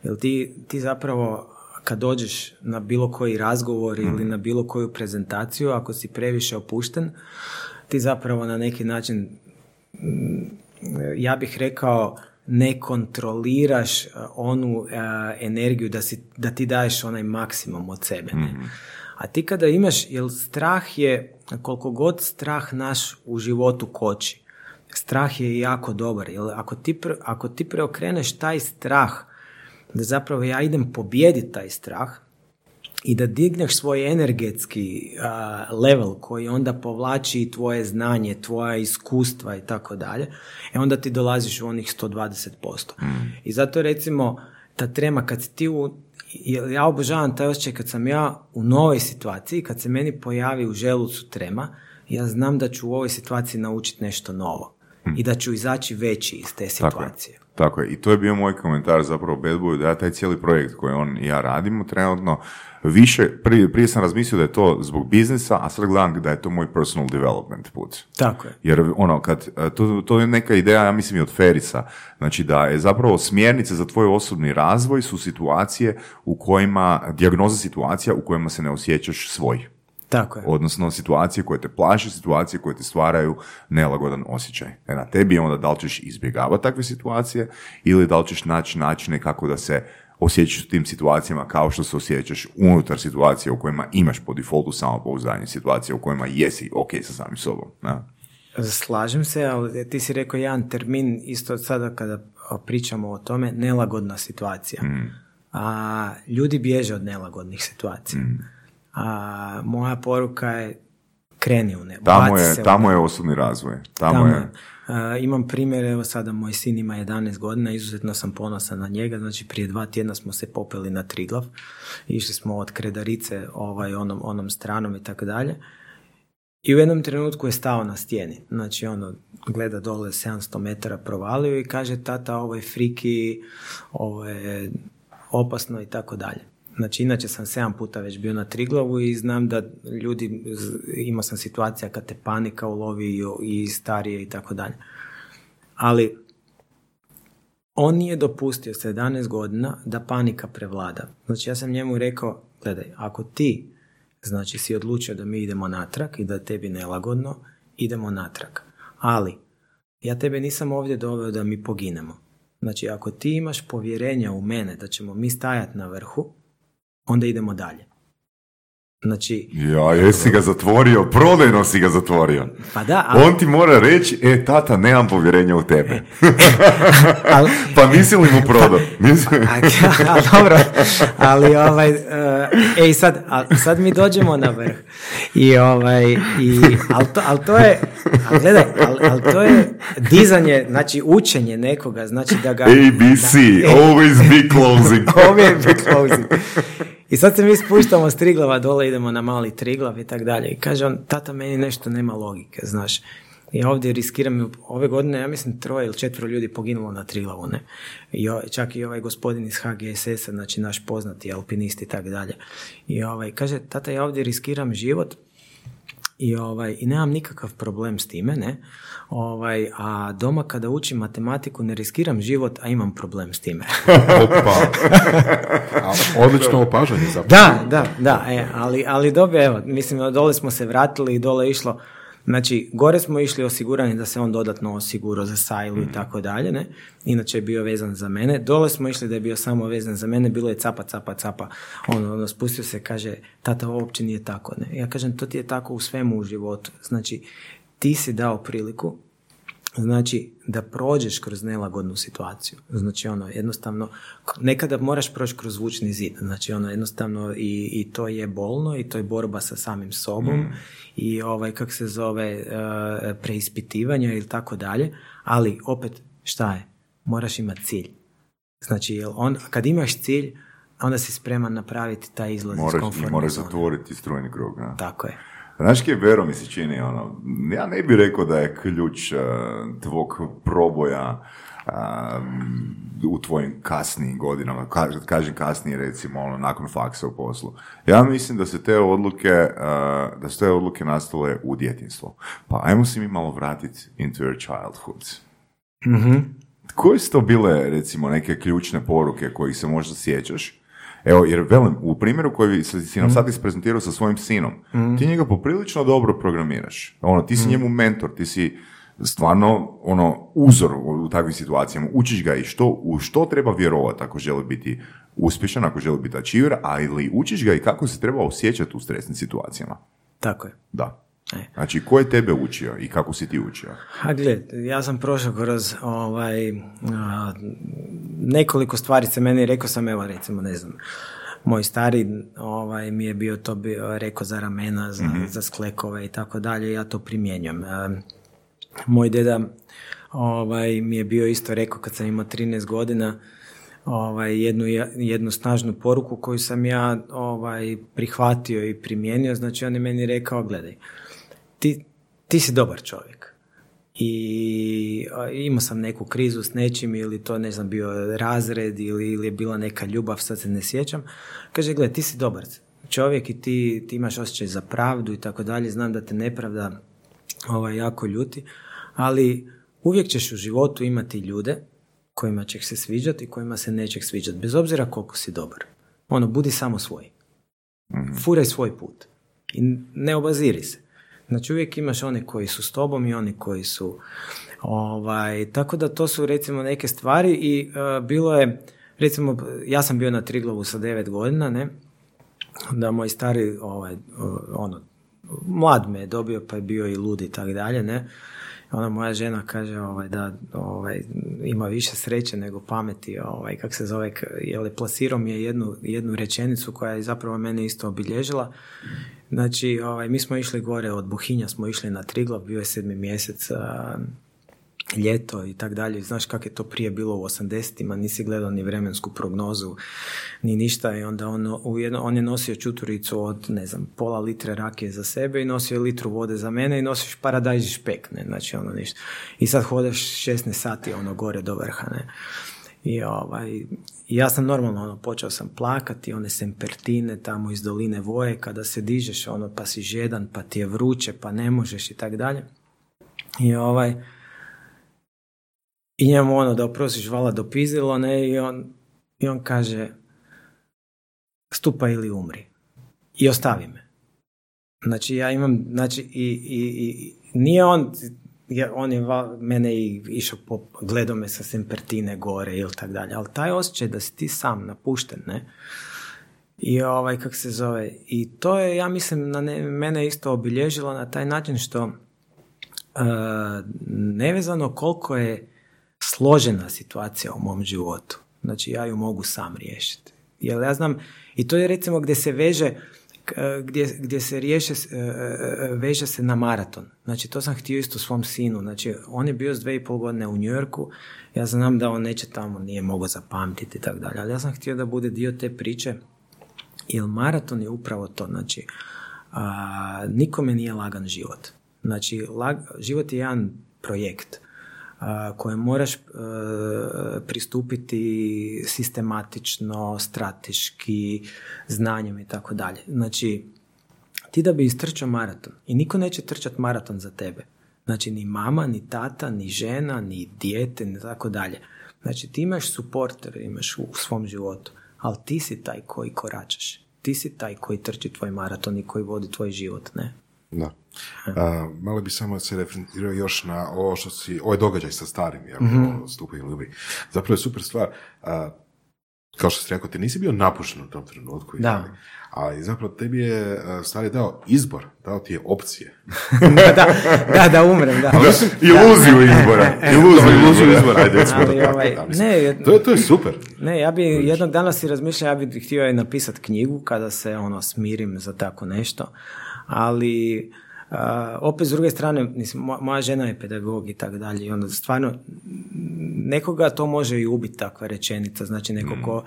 Jer ti, ti zapravo kad dođeš na bilo koji razgovor ili na bilo koju prezentaciju, ako si previše opušten, ti zapravo na neki način mm, ja bih rekao ne kontroliraš uh, onu uh, energiju da, si, da ti daješ onaj maksimum od sebe. Ne? A ti kada imaš, jer strah je, koliko god strah naš u životu koči, strah je jako dobar. Jer ako ti, pre- ako ti preokreneš taj strah, da zapravo ja idem pobijediti taj strah, i da digneš svoj energetski a, level koji onda povlači i tvoje znanje, tvoja iskustva i tako dalje, e onda ti dolaziš u onih 120%. I zato recimo ta trema kad si ti u, ja obožavam taj osjećaj kad sam ja u novoj situaciji, kad se meni pojavi u želucu trema, ja znam da ću u ovoj situaciji naučiti nešto novo i da ću izaći veći iz te Tako je. situacije. Tako je. I to je bio moj komentar zapravo Bad Boyu, da ja taj cijeli projekt koji on i ja radimo trenutno, više, prije, prije sam razmislio da je to zbog biznisa, a sad gledam da je to moj personal development put. Tako je. Jer ono, kad, e, to, to je neka ideja, ja mislim i od Ferisa, znači da je zapravo smjernice za tvoj osobni razvoj su situacije u kojima, dijagnoza situacija u kojima se ne osjećaš svoj. Tako je. Odnosno situacije koje te plaše, situacije koje te stvaraju nelagodan osjećaj. E na tebi je onda da li ćeš izbjegavati takve situacije ili da li ćeš naći načine kako da se osjećaš u tim situacijama kao što se osjećaš unutar situacije u kojima imaš po defaultu samopouzdanje, situacije u kojima jesi ok sa samim sobom. Da? Slažem se, ali ti si rekao jedan termin isto sada kada pričamo o tome, nelagodna situacija. Mm. A, ljudi bježe od nelagodnih situacija. Mm. A, moja poruka je kreni u nebo. Tamo je, se tamo je osobni razvoj. Tamo, Tamo je, je. A, imam primjer, evo sada moj sin ima 11 godina, izuzetno sam ponosan na njega, znači prije dva tjedna smo se popeli na Triglav, išli smo od Kredarice ovaj, onom, onom stranom i tako dalje. I u jednom trenutku je stao na stijeni, znači ono, gleda dole 700 metara provalio i kaže tata ovo je friki, ovo je opasno i tako dalje. Znači, inače sam sedam puta već bio na Triglavu i znam da ljudi, imao sam situacija kad te panika ulovi i, i starije i tako dalje. Ali on nije dopustio sa 11 godina da panika prevlada. Znači, ja sam njemu rekao, gledaj, ako ti znači si odlučio da mi idemo natrag i da je tebi nelagodno, idemo natrag. Ali, ja tebe nisam ovdje doveo da mi poginemo. Znači, ako ti imaš povjerenja u mene da ćemo mi stajati na vrhu, onda idemo dalje. Znači, Ja, jesi ga zatvorio, prodajno si ga zatvorio. pa da, ali, On ti mora reći, e, tata, nemam povjerenja u tebe. ali, pa nisi li mu prodao? Nisi... a, a, dobro, ali ovaj, uh, ej sad, a, sad mi dođemo na vrh i ovaj, i, ali, to, ali to je, ali gledaj, ali, ali to je dizanje, znači učenje nekoga, znači da ga... ABC, always be closing. Uvijek be closing. I sad se mi spuštamo s Triglava dole, idemo na mali Triglav i tak dalje. I kaže on, tata, meni nešto nema logike, znaš. I ovdje riskiram, ove godine, ja mislim, troje ili četvero ljudi poginulo na Triglavu, ne. I o- čak i ovaj gospodin iz HGSS-a, znači naš poznati alpinist i tak dalje. I ovaj, kaže, tata, ja ovdje riskiram život, i, ovaj, I nemam nikakav problem s time, ne? Ovaj, a doma kada učim matematiku ne riskiram život, a imam problem s time. Opa. A, odlično opažanje zapravo. Da, da, da, e, ali, ali dobro, evo, mislim, dole smo se vratili i dole je išlo, znači, gore smo išli osigurani da se on dodatno osigurao za sajlu i tako dalje, ne, inače je bio vezan za mene, dole smo išli da je bio samo vezan za mene, bilo je capa, capa, capa, ono, ono spustio se, kaže, tata, ovo uopće nije tako, ne, ja kažem, to ti je tako u svemu u životu, znači, ti si dao priliku Znači, da prođeš kroz nelagodnu situaciju. Znači, ono, jednostavno, nekada moraš proći kroz zvučni zid. Znači, ono, jednostavno, i, i to je bolno, i to je borba sa samim sobom, i ovaj, kak se zove, e, preispitivanje ili tako dalje. Ali, opet, šta je? Moraš imati cilj. Znači, jel on, kad imaš cilj, onda si spreman napraviti taj izlaz iz Moraš, komfortne moraš zatvoriti strojni krug. Tako je. Znaš kje Vero mi se čini, ono, ja ne bih rekao da je ključ uh, tvog proboja uh, u tvojim kasnijim godinama, Ka- kažem kasnije recimo ono, nakon faksa u poslu. Ja mislim da se te odluke, uh, da su te odluke nastale u djetinstvu. Pa ajmo se mi malo vratiti into your childhood. Koje su to bile, recimo, neke ključne poruke kojih se možda sjećaš? Evo, jer velim, u primjeru koji si si nam sad isprezentirao sa svojim sinom, ti njega poprilično dobro programiraš. Ono, ti si njemu mentor, ti si stvarno ono uzor u, u takvim situacijama. Učiš ga i što, u što treba vjerovati ako želi biti uspješan, ako želi biti achiever, ali učiš ga i kako se treba osjećati u stresnim situacijama. Tako je. Da. E. Znači, ko je tebe učio i kako si ti učio? A gled, ja sam prošao kroz ovaj, a, nekoliko stvari se meni, rekao sam, evo recimo, ne znam, moj stari ovaj, mi je bio to bio, rekao za ramena, za, za sklekove i tako dalje, ja to primjenjujem. Moj deda ovaj, mi je bio isto rekao kad sam imao 13 godina, ovaj, jednu, jednu snažnu poruku koju sam ja ovaj, prihvatio i primijenio, znači on je meni rekao, gledaj, ti, ti si dobar čovjek. I imao sam neku krizu s nečim ili to ne znam bio razred ili, ili je bila neka ljubav, sad se ne sjećam. Kaže, gle, ti si dobar čovjek i ti, ti imaš osjećaj za pravdu i tako dalje, znam da te nepravda ovaj, jako ljuti, ali uvijek ćeš u životu imati ljude kojima ćeš se sviđati i kojima se nećeš sviđati, bez obzira koliko si dobar. Ono, budi samo svoj. Furaj svoj put. I ne obaziri se. Znači uvijek imaš one koji su s tobom i oni koji su ovaj, tako da to su recimo neke stvari i e, bilo je, recimo, ja sam bio na Triglavu sa devet godina, ne, da moj stari, ovaj, ono, mlad me je dobio, pa je bio i lud i tak dalje, ne, ona moja žena kaže ovaj, da ovaj, ima više sreće nego pameti, ovaj, kak se zove, je plasirao mi je jednu, jednu rečenicu koja je zapravo mene isto obilježila. Znači, ovaj, mi smo išli gore od Buhinja, smo išli na Triglav, bio je sedmi mjesec, ljeto i tak dalje. Znaš kako je to prije bilo u 80-ima, nisi gledao ni vremensku prognozu, ni ništa i onda on, u jedno, on je nosio čuturicu od, ne znam, pola litre rakije za sebe i nosio litru vode za mene i nosiš paradajz špek, ne, znači ono ništa. I sad hodeš 16 sati ono gore do vrha, ne. I ovaj, ja sam normalno ono, počeo sam plakati, one sempertine tamo iz doline Voje, kada se dižeš ono, pa si žedan, pa ti je vruće, pa ne možeš i tak dalje. I ovaj, i njemu ono da oprosiš vala dopizilo, ne, i on, i on kaže stupa ili umri. I ostavi me. Znači ja imam, znači i, i, i nije on, on je mene i išao po, gledao me sa sempertine gore ili tak dalje, ali taj osjećaj da si ti sam napušten, ne, i ovaj, kak se zove, i to je, ja mislim, na ne, mene isto obilježilo na taj način što uh, nevezano koliko je složena situacija u mom životu. Znači ja ju mogu sam riješiti. Jer ja znam, i to je recimo gdje se veže, gdje, gdje se riješe, e, e, veže se na maraton. Znači to sam htio isto svom sinu. Znači on je bio s dve i pol godine u Njujorku. Ja znam da on neće tamo, nije mogao zapamtiti i tako dalje. Ali ja sam htio da bude dio te priče. Jer maraton je upravo to. Znači a, nikome nije lagan život. Znači život je jedan projekt koje moraš e, pristupiti sistematično, strateški, znanjem i tako dalje. Znači, ti da bi istrčao maraton i niko neće trčati maraton za tebe. Znači, ni mama, ni tata, ni žena, ni dijete, ni tako dalje. Znači, ti imaš suporter, imaš u svom životu, ali ti si taj koji koračaš. Ti si taj koji trči tvoj maraton i koji vodi tvoj život, ne? Da. A, malo bi samo se referirao još na ovo što si, ovaj događaj sa starim, ja, mm-hmm. ljubi. Zapravo je super stvar. A, kao što si rekao, ti nisi bio napušten u tom trenutku. Da. Ali zapravo tebi je stari dao izbor, dao ti je opcije. da, da, da, da umrem, da. iluziju izbora. iluziju, iluziju izbora, ajde, Ali, ovaj, ne, to, je, to je super. Ne, ja bi jednog dana si razmišljao, ja bih htio napisati knjigu kada se ono smirim za tako nešto ali uh, opet s druge strane, mislim, moja žena je pedagog i tako dalje i onda stvarno nekoga to može i ubiti takva rečenica, znači neko ko,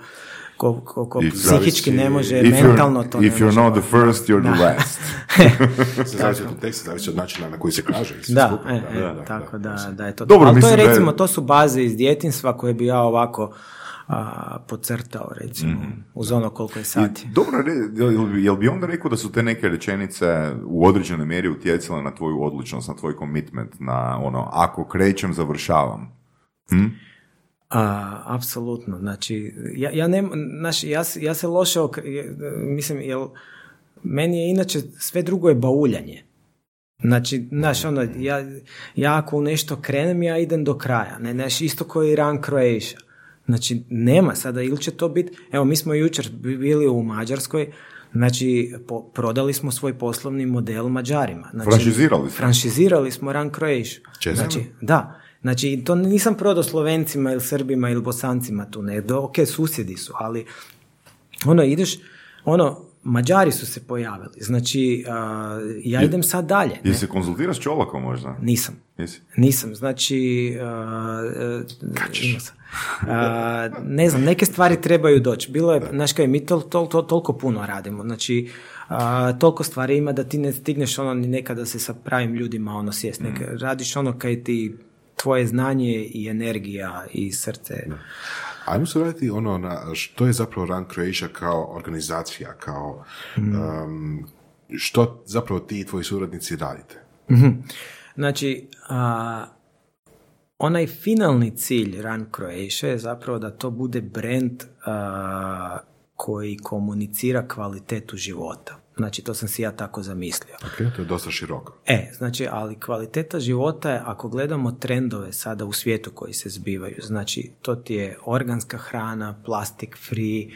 ko, ko, ko psihički ne može, mentalno to If you're not the first, you're the last. se zavisi od teksta, zavisi od načina na koji se kaže. Da, e, e, da, tako da, da, je to. Dobro, Ali to je recimo, to su baze iz djetinstva koje bi ja ovako a, pocrtao recimo mm uz ono koliko je sati. I, dobro, jel, bi onda rekao da su te neke rečenice u određenoj mjeri utjecale na tvoju odlučnost, na tvoj commitment, na ono, ako krećem, završavam? Hm? A, apsolutno, znači, ja, ja, ne, znači, ja, ja se loše, ok, mislim, jel, meni je inače sve drugo je bauljanje. Znači, znaš, ono, ja, ja ako u nešto krenem, ja idem do kraja. Ne, znaš, isto koji Run Croatia. Znači, nema sada, ili će to biti, evo, mi smo jučer bili u Mađarskoj, Znači, prodali smo svoj poslovni model Mađarima. Znači, franšizirali smo. Franšizirali smo Run Croatia. Znači, da. Znači, to nisam prodao Slovencima ili Srbima ili Bosancima tu, ne. ok, susjedi su, ali ono, ideš, ono, Mađari su se pojavili. Znači, ja idem sad dalje. Ne? Jesi konzultiraš s Čolakom možda? Nisam. Jesi? Nisam. Znači, ne znam, neke stvari trebaju doći. Bilo je, znaš kaj, mi to, to, to, toliko puno radimo. Znači, toliko stvari ima da ti ne stigneš ono ni nekada se sa pravim ljudima ono sjest. Mm. Radiš ono kaj ti tvoje znanje i energija i srce. Ajmo se vratiti ono na što je zapravo Run Croatia kao organizacija, kao mm. što zapravo ti i tvoji suradnici radite? mm Znači, onaj finalni cilj Run Croatia je zapravo da to bude brand koji komunicira kvalitetu života. Znači, to sam si ja tako zamislio. Ok, to je dosta široko. E, znači, ali kvaliteta života je, ako gledamo trendove sada u svijetu koji se zbivaju, znači, to ti je organska hrana, plastic free,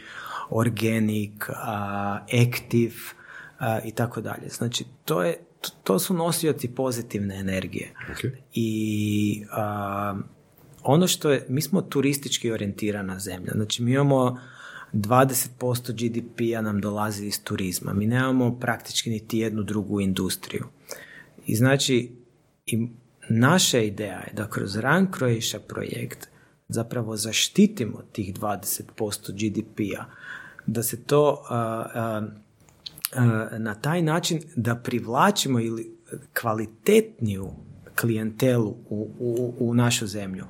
organic, uh, active i tako dalje. Znači, to, je, to su nosioci pozitivne energije. Okay. I ono što je, mi smo turistički orijentirana zemlja, znači mi imamo 20% GDP-a nam dolazi iz turizma. Mi nemamo praktički niti jednu drugu industriju. I znači, i naša ideja je da kroz Run Croatia projekt zapravo zaštitimo tih 20% GDP-a, da se to na taj način da privlačimo ili kvalitetniju klijentelu u, u, u našu zemlju.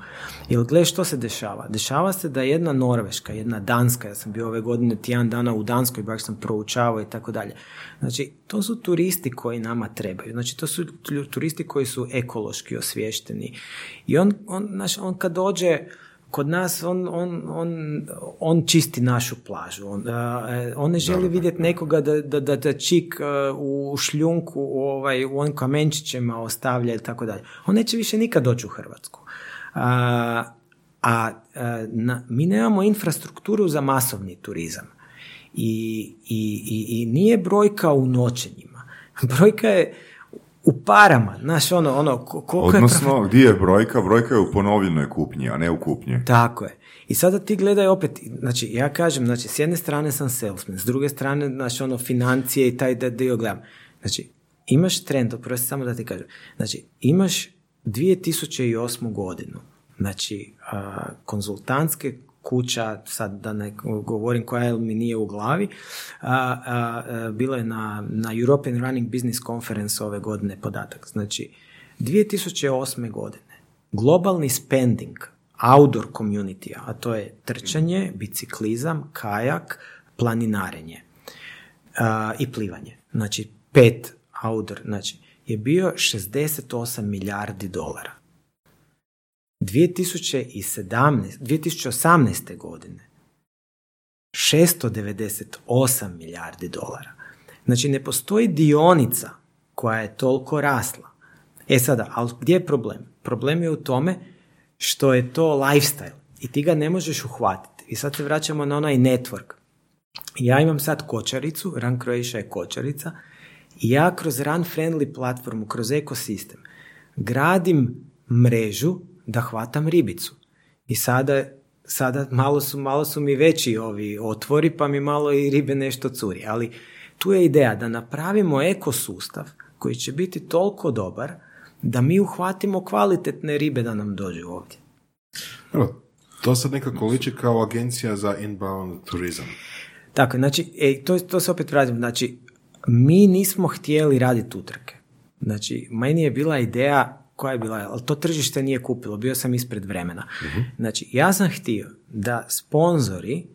Jer gledaj što se dešava. Dešava se da jedna Norveška, jedna Danska, ja sam bio ove godine tjedan dana u Danskoj, baš sam proučavao i tako dalje. Znači, to su turisti koji nama trebaju. Znači, to su turisti koji su ekološki osviješteni. I on, on, znači, on kad dođe, kod nas on, on, on, on čisti našu plažu. On, e, on ne želi vidjeti nekoga da, da, da, da čik e, u šljunku ovaj, u onim kamenčićima ostavlja i tako dalje. On neće više nikad doći u Hrvatsku. A, a na, mi nemamo infrastrukturu za masovni turizam. I, i, i, i nije brojka u noćenjima. Brojka je u parama, znaš, ono, ono, koliko Odnosno, gdje je brojka? Brojka je u ponovljenoj kupnji, a ne u kupnji. Tako je. I sada ti gledaj opet, znači, ja kažem, znači, s jedne strane sam salesman, s druge strane, znači, ono, financije i taj dio gledam. Znači, imaš trend, oprosti samo da ti kažem, znači, imaš 2008. godinu, znači, konzultantske kuća, sad da ne govorim koja mi nije u glavi, a, a, bilo je na, na European Running Business Conference ove godine podatak. Znači, 2008. godine globalni spending outdoor community, a to je trčanje, biciklizam, kajak, planinarenje i plivanje. Znači, pet outdoor, znači, je bio 68 milijardi dolara. 2017, 2018. godine 698 milijardi dolara. Znači ne postoji dionica koja je toliko rasla. E sada, ali gdje je problem? Problem je u tome što je to lifestyle i ti ga ne možeš uhvatiti. I sad se vraćamo na onaj network. Ja imam sad kočaricu, Run Croatia je kočarica i ja kroz Run Friendly platformu, kroz ekosistem gradim mrežu da hvatam ribicu. I sada, sada malo, su, malo su mi veći ovi otvori, pa mi malo i ribe nešto curi. Ali tu je ideja da napravimo ekosustav koji će biti toliko dobar da mi uhvatimo kvalitetne ribe da nam dođu ovdje. Evo, to sad nekako liči kao agencija za inbound turizam. Tako, znači, e, to, to se opet vratim, znači, mi nismo htjeli raditi utrke. Znači, meni je bila ideja koja je bila, ali to tržište nije kupilo, bio sam ispred vremena. uh Znači, ja sam htio da sponzori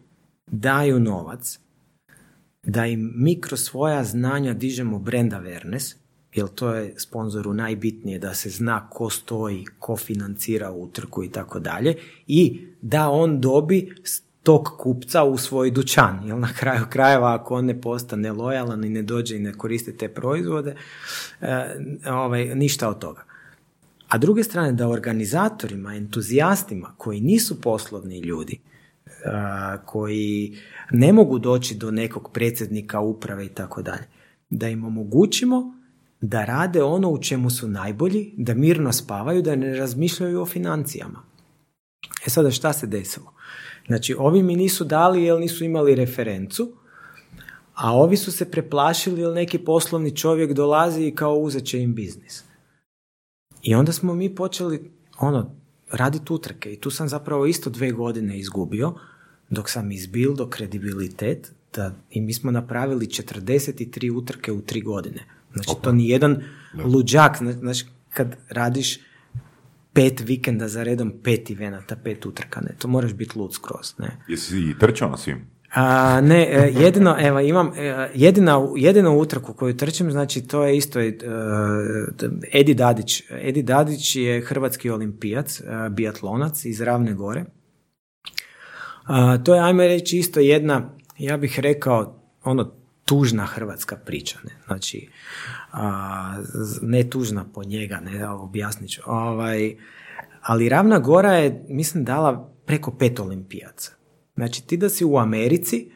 daju novac, da im mi kroz svoja znanja dižemo brand awareness, jer to je sponzoru najbitnije da se zna ko stoji, ko financira utrku i tako dalje, i da on dobi tog kupca u svoj dućan, jer na kraju krajeva ako on ne postane lojalan i ne dođe i ne koristi te proizvode, e, ovaj, ništa od toga. A druge strane da organizatorima, entuzijastima koji nisu poslovni ljudi, koji ne mogu doći do nekog predsjednika uprave i tako dalje, da im omogućimo da rade ono u čemu su najbolji, da mirno spavaju, da ne razmišljaju o financijama. E sada šta se desilo? Znači, ovi mi nisu dali jer nisu imali referencu, a ovi su se preplašili jer neki poslovni čovjek dolazi i kao uzet će im biznis. I onda smo mi počeli ono, raditi utrke i tu sam zapravo isto dve godine izgubio dok sam izbil do kredibilitet da, i mi smo napravili 43 utrke u tri godine. Znači to ni jedan luđak, znači kad radiš pet vikenda za redom, pet venata, pet utrka, ne, to moraš biti lud skroz, ne. Jesi i trčao na svim? A, ne, e, jedino, evo, imam, e, jedina, jedinu utrku koju trčim, znači to je isto uh, Edi Dadić. Edi Dadić je hrvatski olimpijac, uh, biatlonac iz Ravne gore. to je, ajme reći, isto jedna ja bih rekao, ono, tužna hrvatska priča, ne? Znači, ne tužna po njega, ne, objasnit ću. Ovaj, ali Ravna Gora je, mislim, dala preko pet olimpijaca. Znači, ti da si u Americi,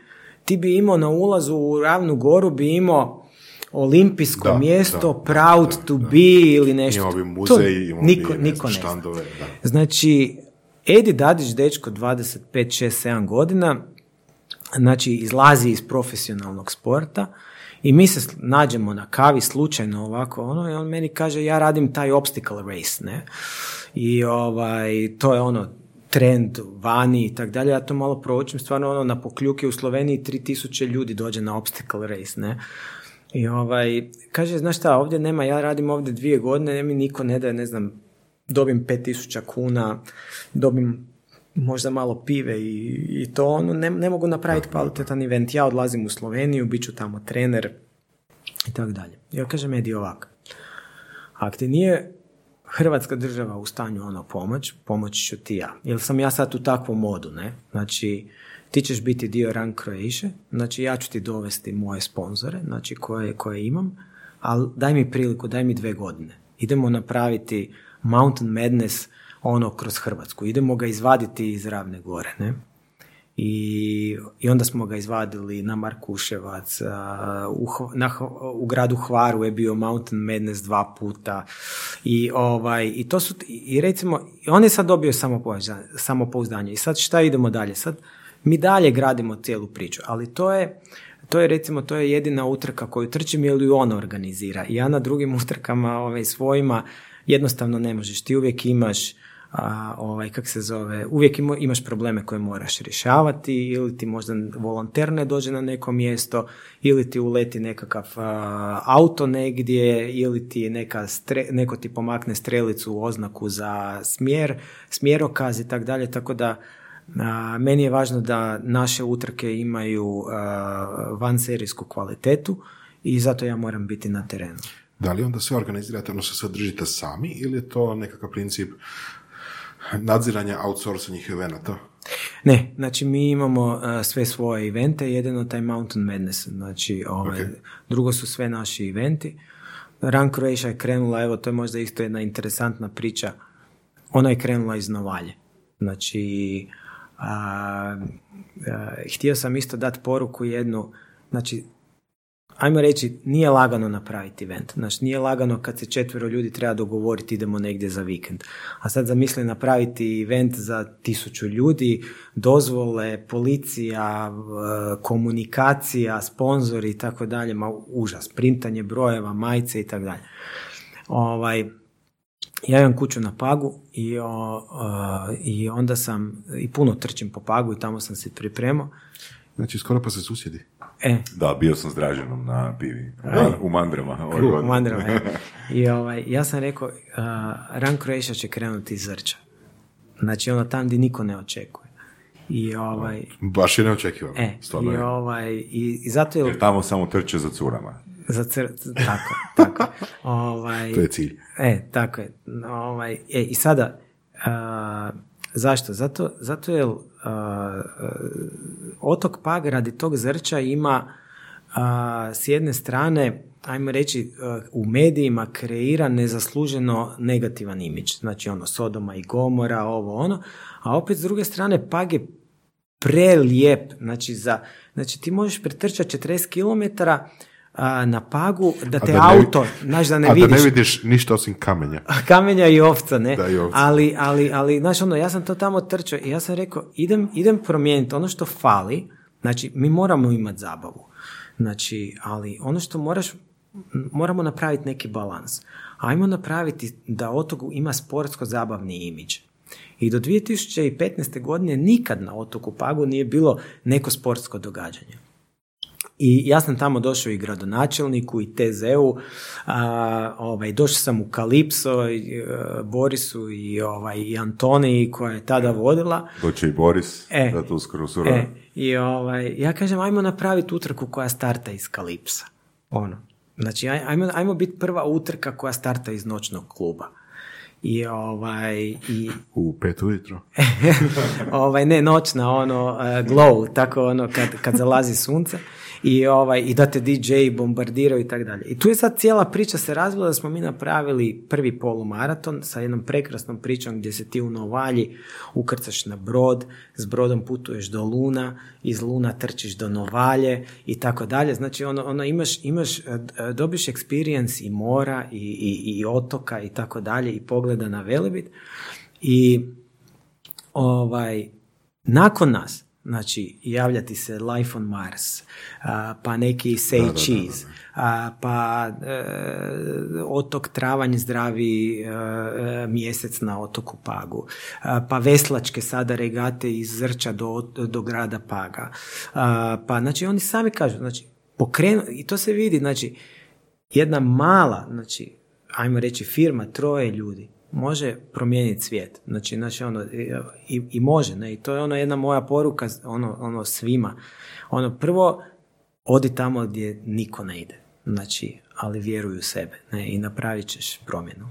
ti bi imao na ulazu u Ravnu Goru, bi imao olimpijsko Da, mjesto, da, proud da, to da. be ili nešto. Imamo bi muzej, imamo niko, bi niko ne zna. štandove, da. Znači, Edi Dadić, dečko 25, 6, 7 godina, znači izlazi iz profesionalnog sporta i mi se nađemo na kavi slučajno ovako ono i on meni kaže ja radim taj obstacle race, ne? I ovaj, to je ono trend vani i tak dalje, ja to malo proučim, stvarno ono na pokljuke u Sloveniji 3000 ljudi dođe na obstacle race, ne? I ovaj, kaže, znaš šta, ovdje nema, ja radim ovdje dvije godine, ne mi niko ne daje, ne znam, dobim 5000 kuna, dobim možda malo pive i, i to, ono, ne, ne mogu napraviti kvalitetan event. Ja odlazim u Sloveniju, bit ću tamo trener i tako dalje. Ja kažem, Edi, ovako. Ako ti nije Hrvatska država u stanju ono pomoć, pomoći ću ti ja. Jer sam ja sad u takvom modu, ne? Znači, ti ćeš biti dio Run Croatia, znači ja ću ti dovesti moje sponzore, znači koje, koje imam, ali daj mi priliku, daj mi dve godine. Idemo napraviti Mountain Madness ono kroz Hrvatsku. Idemo ga izvaditi iz Ravne gore, ne? I, I onda smo ga izvadili na Markuševac, u, na, u gradu Hvaru je bio Mountain Madness dva puta i, ovaj, i to su, i recimo, on je sad dobio samopouzdanje, samopouzdanje i sad šta idemo dalje? Sad mi dalje gradimo cijelu priču, ali to je, to je recimo, to je jedina utrka koju trčim ili on organizira. Ja na drugim utrkama ovaj, svojima jednostavno ne možeš. Ti uvijek imaš a, ovaj, kak se zove, uvijek ima- imaš probleme koje moraš rješavati ili ti možda volonter ne dođe na neko mjesto ili ti uleti nekakav a, auto negdje ili ti neka stre- neko ti pomakne strelicu u oznaku za smjer, smjerokaz i tako dalje, tako da a, meni je važno da naše utrke imaju a, vanserijsku kvalitetu i zato ja moram biti na terenu. Da li onda sve organizirate, odnosno sve držite sami ili je to nekakav princip nadziranja outsourcanjih evenata? Ne, znači mi imamo uh, sve svoje evente, jedino taj Mountain Madness, znači ovaj, Ok. drugo su sve naši eventi. Run Croatia je krenula, evo to je možda isto jedna interesantna priča, ona je krenula iz Novalje. Znači, a, a, htio sam isto dati poruku jednu, znači, ajmo reći, nije lagano napraviti event. Znači, nije lagano kad se četvero ljudi treba dogovoriti idemo negdje za vikend. A sad zamisli napraviti event za tisuću ljudi, dozvole, policija, e, komunikacija, sponzori i tako dalje, ma užas, printanje brojeva, majice i tako dalje. Ovaj, ja imam kuću na Pagu i, o, o, i onda sam, i puno trčim po Pagu i tamo sam se pripremao. Znači, skoro pa se susjedi. E, Da, bio sam s Draženom na pivi. Aj. U Mandrama. ove u. Mandrama, e. I ovaj, ja sam rekao, uh, Run Croatia će krenuti iz Zrča. Znači ono tam gdje niko ne očekuje. I ovaj, Baš je neočekivano. e, i, je. ovaj, i, i zato je Jer tamo samo trče za curama. za cr... tako, tako. Ovaj, To je cilj. E, tako je. Ovaj, e, I sada, a, zašto? Zato, zato a, otok Pag radi tog zrča ima s jedne strane, ajmo reći, u medijima kreira nezasluženo negativan imidž. Znači ono, Sodoma i Gomora, ovo ono. A opet s druge strane, Pag je prelijep. Znači, za, znači ti možeš pretrčati 40 km a, na pagu da te da ne- auto, znaš da ne A vidiš da ne vidiš ništa osim kamenja. kamenja i ovca, ne? Da, i ovca. Ali, ali, ali, znaš, ono, ja sam to tamo trčao i ja sam rekao, idem, idem promijeniti ono što fali, znači, mi moramo imati zabavu. Znači, ali ono što moraš, moramo napraviti neki balans. Ajmo napraviti da otok ima sportsko-zabavni imidž. I do 2015. godine nikad na otoku Pagu nije bilo neko sportsko događanje. I ja sam tamo došao i gradonačelniku i TZ-u, a, ovaj, došao sam u Kalipso, i, e, Borisu i, ovaj, i Antoniji koja je tada vodila. Doće i Boris, E. da tu skoro surove. E, I ovaj, ja kažem, ajmo napraviti utrku koja starta iz Kalipsa. Ono. Znači, aj- ajmo, ajmo biti prva utrka koja starta iz noćnog kluba. I ovaj, i, U pet ujutro. ovaj, ne noćna, ono, uh, glow, tako ono, kad, kad zalazi sunce i, ovaj, i da te DJ bombardiraju i tako dalje. I tu je sad cijela priča se razvila da smo mi napravili prvi polumaraton sa jednom prekrasnom pričom gdje se ti u Novalji ukrcaš na brod, s brodom putuješ do Luna, iz Luna trčiš do Novalje i tako dalje. Znači ono, ono imaš, imaš, e, e, dobiš experience i mora i, i, i otoka i tako dalje i pogleda na Velebit i ovaj, nakon nas, znači javljati se Life on Mars, a, pa neki Say Cheese, a, pa e, otok Travanj zdravi e, e, mjesec na otoku Pagu, a, pa veslačke sada regate iz Zrča do, do grada Paga. Pa znači oni sami kažu, znači pokrenu, i to se vidi, znači jedna mala, znači ajmo reći firma, troje ljudi, može promijeniti svijet. Znači, znači ono, i, i može, ne, i to je ono jedna moja poruka ono, ono svima. Ono, prvo, odi tamo gdje niko ne ide. Znači, ali vjeruj u sebe, ne, i napravit ćeš promjenu.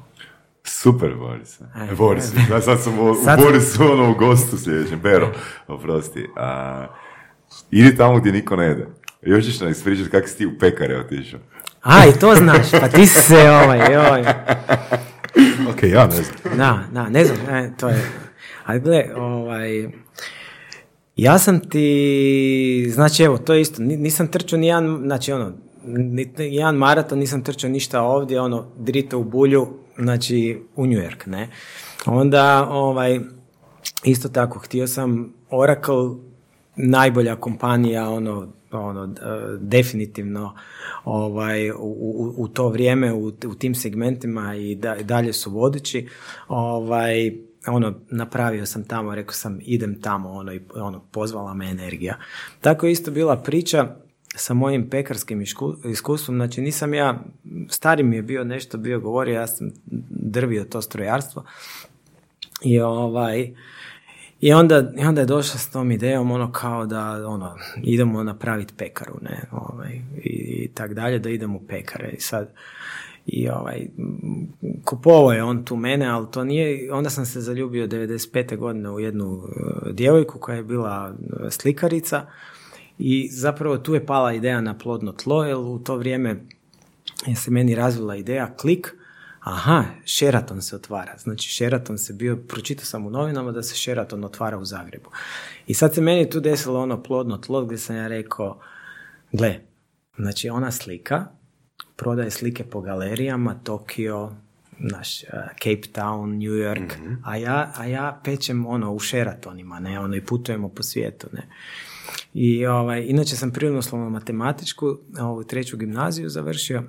Super, Boris. E, Boris, e. ja sad sam u, Sad- u Borisu ono u gostu sljedećem. Bero, oprosti. A, idi tamo gdje niko ne ide. Još ćeš nam ispričati kako si ti u pekare otišao. A, i to znaš, pa ti se, ovaj, joj. Ok, ja ne znam. Da, da, ne znam, e, to je. Ali gle, ovaj, ja sam ti, znači evo, to je isto, ni- nisam trčao ni jedan, znači ono, ni jedan maraton, nisam trčao ništa ovdje, ono, drito u bulju, znači u New York, ne. Onda, ovaj, isto tako, htio sam Oracle, najbolja kompanija, ono, ono, d- definitivno ovaj, u, u, u to vrijeme, u, u tim segmentima i da, dalje su vodeći, ovaj, ono, napravio sam tamo, rekao sam idem tamo, ono, i ono, pozvala me energija. Tako je isto bila priča sa mojim pekarskim isku- iskustvom, znači nisam ja, stari mi je bio nešto bio govorio, ja sam drvio to strojarstvo i ovaj, i onda, I onda je došla s tom idejom ono kao da ono, idemo napraviti pekaru, ne, ovaj, i, i tak dalje, da idemo u pekare. I sad, i ovaj, kupovao je on tu mene, ali to nije, onda sam se zaljubio 95. godine u jednu e, djevojku koja je bila e, slikarica i zapravo tu je pala ideja na plodno tlo, jer u to vrijeme je se meni razvila ideja klik, aha, Sheraton se otvara. Znači, Sheraton se bio, pročitao sam u novinama da se Sheraton otvara u Zagrebu. I sad se meni tu desilo ono plodno tlo gdje sam ja rekao, gle, znači ona slika, prodaje slike po galerijama, Tokio, naš, eh, Cape Town, New York, a, ja, a ja pečem ono u Sheratonima, ne, ono i putujemo po svijetu, ne. I ovaj, inače sam prirodoslovno matematičku, ovu treću gimnaziju završio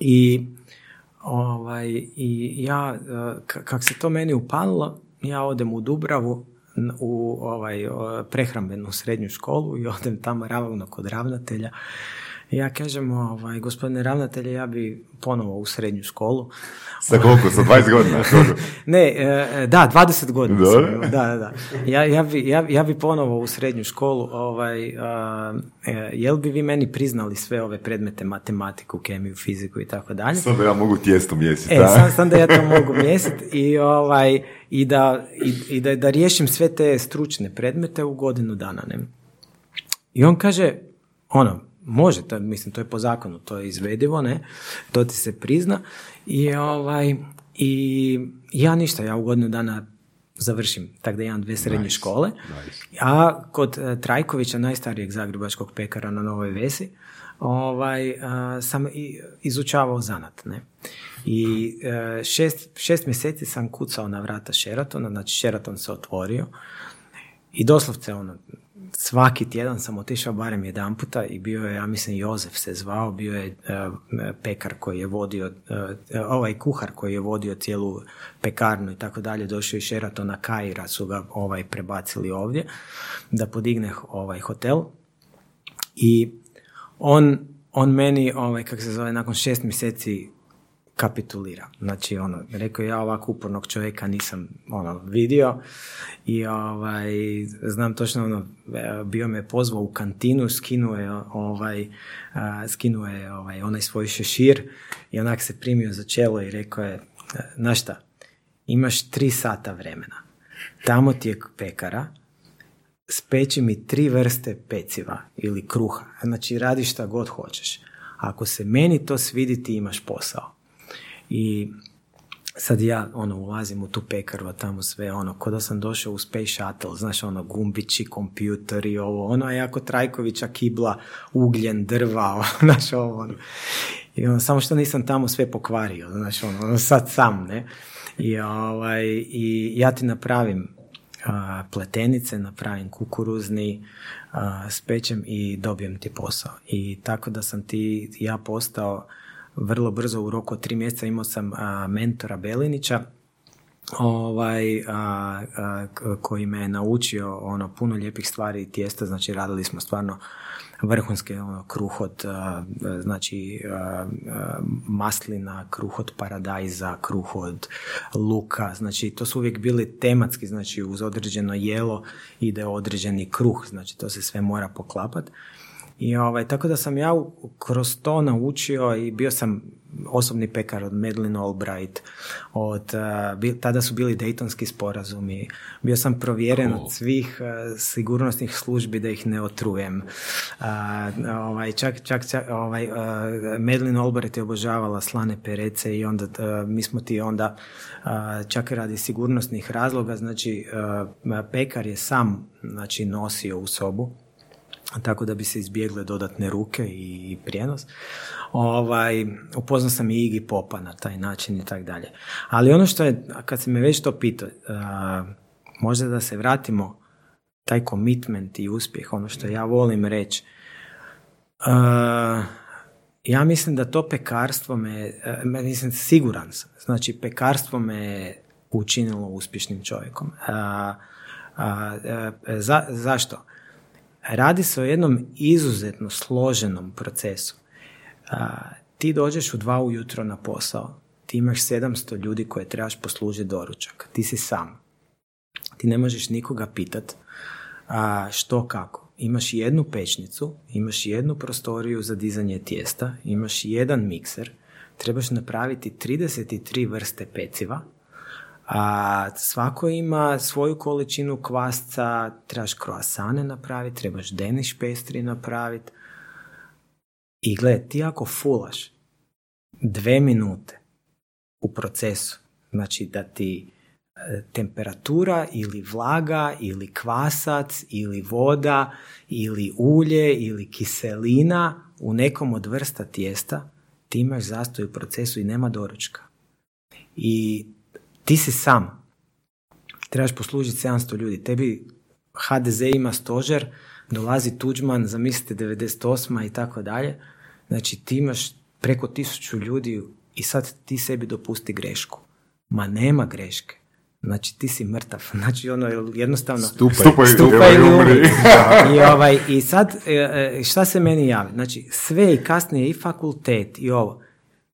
i ovaj, i ja, eh, k- kak se to meni upalilo, ja odem u Dubravu u ovaj, eh, prehrambenu srednju školu i odem tamo ravno kod ravnatelja. Ja kažem, ovaj, gospodine ravnatelje, ja bi ponovo u srednju školu. Sa koliko? Sa 20 godina? Ne, e, da, 20 godina sam da, da, da. Ja, ja, bi, ja, ja bi ponovo u srednju školu, ovaj, e, jel bi vi meni priznali sve ove predmete, matematiku, kemiju, fiziku i tako dalje? Sad da ja mogu tijesto mjesiti. E, sam, sam da ja to mogu mjesiti i, ovaj, i, da, i, i da, da riješim sve te stručne predmete u godinu dana. Ne? I on kaže, ono, može, to, mislim, to je po zakonu, to je izvedivo, ne, to ti se prizna. I, ovaj, i ja ništa, ja u godinu dana završim, tako da imam dve srednje škole, a kod e, Trajkovića, najstarijeg zagrebačkog pekara na Novoj Vesi, ovaj, a, sam i, izučavao zanat, ne. I e, šest, šest mjeseci sam kucao na vrata Sheratona, znači Sheraton se otvorio i doslovce ono, svaki tjedan sam otišao barem jedan puta i bio je, ja mislim, Jozef se zvao, bio je e, pekar koji je vodio, e, ovaj kuhar koji je vodio cijelu pekarnu i tako dalje, došao iz Sheratona Kaira, su ga ovaj prebacili ovdje da podigne ovaj hotel i on, on meni, ovaj, kako se zove, nakon šest mjeseci kapitulira. Znači, ono, rekao ja ovako upornog čovjeka nisam ono, vidio i ovaj, znam točno, ono, e, bio me pozvao u kantinu, skinuo je, ovaj, skinuo je ovaj, onaj svoj šešir i onak se primio za čelo i rekao je, znaš šta, imaš tri sata vremena. Tamo ti je pekara, speći mi tri vrste peciva ili kruha. Znači radiš šta god hoćeš. Ako se meni to svidi, ti imaš posao. I sad ja ono ulazim u tu pekaru, a tamo sve ono, ko da sam došao u Space Shuttle, znaš ono, gumbići, kompjuteri, ovo, ono, a jako Trajkovića kibla, ugljen, drva, ono, znaš ovo, ono. I ono, samo što nisam tamo sve pokvario, znaš ono, ono sad sam, ne. I, ovaj, i ja ti napravim a, pletenice, napravim kukuruzni, a, spečem i dobijem ti posao. I tako da sam ti, ja postao vrlo brzo u roku od tri mjeseca imao sam mentora Belinića ovaj, a, koji me je naučio ono puno lijepih stvari i tijesta, znači radili smo stvarno vrhunske ono, kruh od znači maslina, kruh od paradajza, kruh od luka, znači to su uvijek bili tematski, znači uz određeno jelo ide određeni kruh, znači to se sve mora poklapati. I ovaj, tako da sam ja kroz to naučio i bio sam osobni pekar od Madeleine Albright, od, uh, tada su bili Daytonski sporazumi, bio sam provjeren od svih uh, sigurnosnih službi da ih ne otrujem. Uh, ovaj, čak, čak, čak ovaj, Madeleine Albright je obožavala slane perece i onda mi smo ti onda čak radi sigurnosnih razloga, znači pekar je sam znači, nosio u sobu tako da bi se izbjegle dodatne ruke i prijenos. Ovaj, upoznao sam i Igi Popa na taj način i tako dalje. Ali ono što je, kad se me već to pitao, možda da se vratimo taj commitment i uspjeh, ono što ja volim reći, ja mislim da to pekarstvo me, mislim siguran sam, znači pekarstvo me učinilo uspješnim čovjekom. za, zašto? Radi se o jednom izuzetno složenom procesu. ti dođeš u dva ujutro na posao, ti imaš 700 ljudi koje trebaš poslužiti doručak, ti si sam. Ti ne možeš nikoga pitat što kako. Imaš jednu pečnicu, imaš jednu prostoriju za dizanje tijesta, imaš jedan mikser, trebaš napraviti 33 vrste peciva, a, svako ima svoju količinu kvasca, trebaš kroasane napraviti, trebaš deniš pestri napraviti. I gled, ti ako fulaš dve minute u procesu, znači da ti e, temperatura ili vlaga ili kvasac ili voda ili ulje ili kiselina u nekom od vrsta tijesta, ti imaš zastoj u procesu i nema doručka. I ti si sam. Trebaš poslužiti 700 ljudi. Tebi HDZ ima stožer, dolazi Tuđman, zamislite 98. i tako dalje. Znači ti imaš preko tisuću ljudi i sad ti sebi dopusti grešku. Ma nema greške. Znači ti si mrtav. Znači ono jednostavno stupaj, stupaj, stupaj ili umri. I, ovaj, I sad e, e, šta se meni javi? Znači sve i kasnije i fakultet i ovo.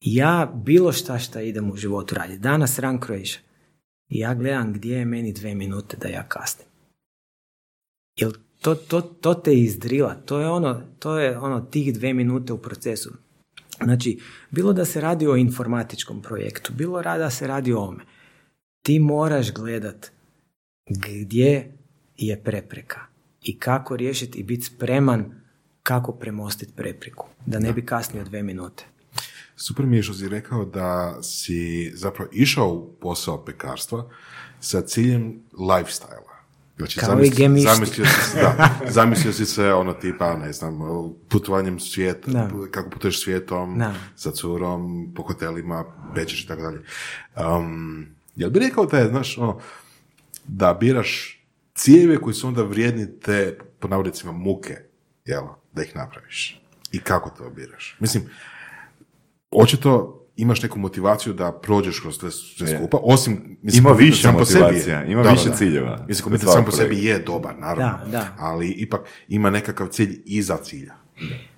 Ja bilo šta šta idem u životu raditi. Danas Run Croatia. I ja gledam gdje je meni dve minute da ja kasnim. Jel to, to, to te izdrila, to je ono, to je ono tih dve minute u procesu. Znači, bilo da se radi o informatičkom projektu, bilo da se radi o ome, ti moraš gledat gdje je prepreka i kako riješiti i biti spreman kako premostiti prepreku, da ne bi kasnio dve minute. Super mi je što si rekao da si zapravo išao u posao pekarstva sa ciljem lifestyle Znači, Kao zamislio, i zamislio, si, da, zamislio si se ono tipa, ne znam, putovanjem svijeta, kako putuješ svijetom, da. sa curom, po hotelima, pečeš i tako dalje. Um, jel bi rekao da je, znaš, ono, da biraš ciljeve koji su onda vrijedni te, po navodnicima, muke, jel, da ih napraviš? I kako to biraš? Mislim, očito imaš neku motivaciju da prođeš kroz sve, sve skupa, osim... Mislim, ima više motivacija, ima više ciljeva. Mislim, komitet sam po sebi je dobar, naravno, da, ali ipak ima nekakav cilj iza cilja.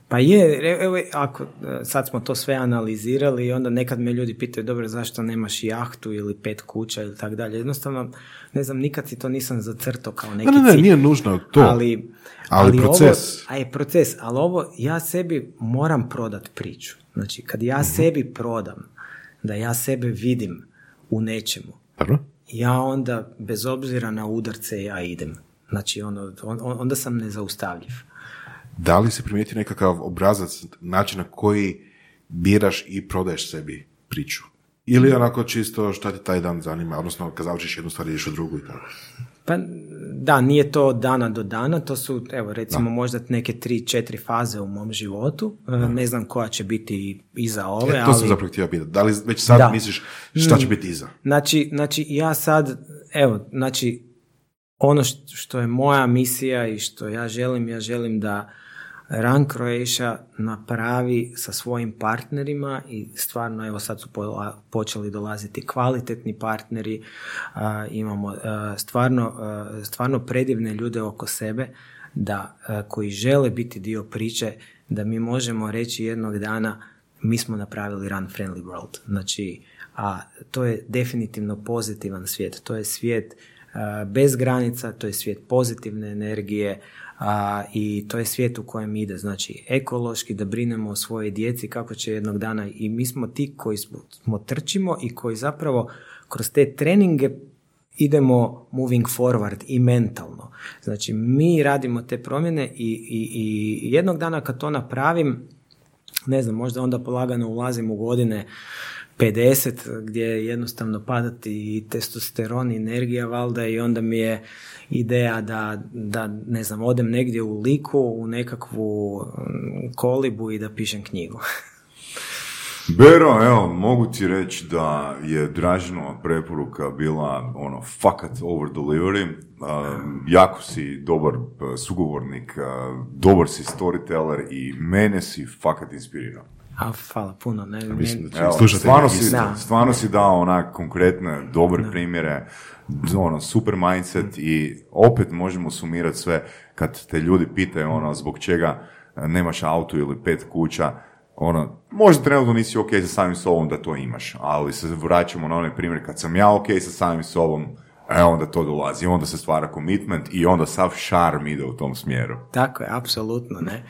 Pa je, evo, ako e, sad smo to sve analizirali i onda nekad me ljudi pitaju, dobro, zašto nemaš jahtu ili pet kuća ili tako dalje. Jednostavno, ne znam, nikad si to nisam zacrtao kao neki ne, ne, ne, nije nužno to. Ali, ali, proces. Ovo, a je proces, ali ovo, ja sebi moram prodat priču. Znači, kad ja mhm. sebi prodam, da ja sebe vidim u nečemu, Dobro? ja onda, bez obzira na udarce, ja idem. Znači, ono, on- onda sam nezaustavljiv. Da li se primijeti nekakav obrazac, način na koji biraš i prodaješ sebi priču? Ili onako čisto šta ti taj dan zanima, odnosno kad završiš jednu stvar ideš u drugu i tako. Pa da, nije to od dana do dana, to su, evo, recimo možda neke tri, četiri faze u mom životu. E, Ne znam koja će biti iza ove, E, to sam ali... zapravo htio pitati. Da li već sad Da. misliš šta će Mm. biti iza? Znači, znači, ja sad, evo, znači, ono što, što je moja misija i što ja želim, ja želim da Run Croatia napravi sa svojim partnerima i stvarno, evo sad su počeli dolaziti kvalitetni partneri, imamo stvarno, stvarno predivne ljude oko sebe da, koji žele biti dio priče, da mi možemo reći jednog dana mi smo napravili Run Friendly World. Znači, a to je definitivno pozitivan svijet. To je svijet bez granica, to je svijet pozitivne energije a, i to je svijet u kojem ide. Znači, ekološki da brinemo o svojoj djeci kako će jednog dana i mi smo ti koji smo, smo trčimo i koji zapravo kroz te treninge idemo moving forward i mentalno. Znači, mi radimo te promjene i, i, i jednog dana kad to napravim, ne znam, možda onda polagano ulazim u godine 50 gdje jednostavno padati i testosteron i energija valda i onda mi je ideja da, da ne znam, odem negdje u liku, u nekakvu mm, kolibu i da pišem knjigu. Bero, evo, mogu ti reći da je Dražinova preporuka bila ono, fakat over delivery. Um, jako si dobar uh, sugovornik, uh, dobar si storyteller i mene si fakat inspirirao. A, hvala puno. Ne, Mislim ne- da će Evo, stvarno, si, Da. stvarno si dao onak konkretne, dobre primjere, ono, super mindset i opet možemo sumirati sve kad te ljudi pitaju ono, zbog čega e, nemaš auto ili pet kuća, ono, možda trenutno nisi ok sa samim sobom da to imaš, ali se vraćamo na onaj primjer kad sam ja ok sa samim sobom, e onda to dolazi, onda se stvara commitment i onda sav šarm ide u tom smjeru. Tako je, apsolutno, ne.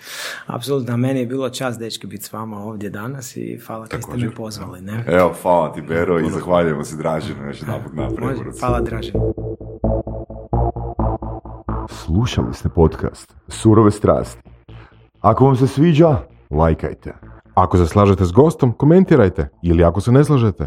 Apsolutno, meni je bilo čast, dečki, biti s vama ovdje danas i hvala kad ste me pozvali, ne. Evo, hvala ti Bero i zahvaljujemo se Dražinu još na Može, preporuci. hvala Dražen. Slušali ste podcast Surove strasti. Ako vam se sviđa, lajkajte. Ako se slažete s gostom, komentirajte ili ako se ne slažete,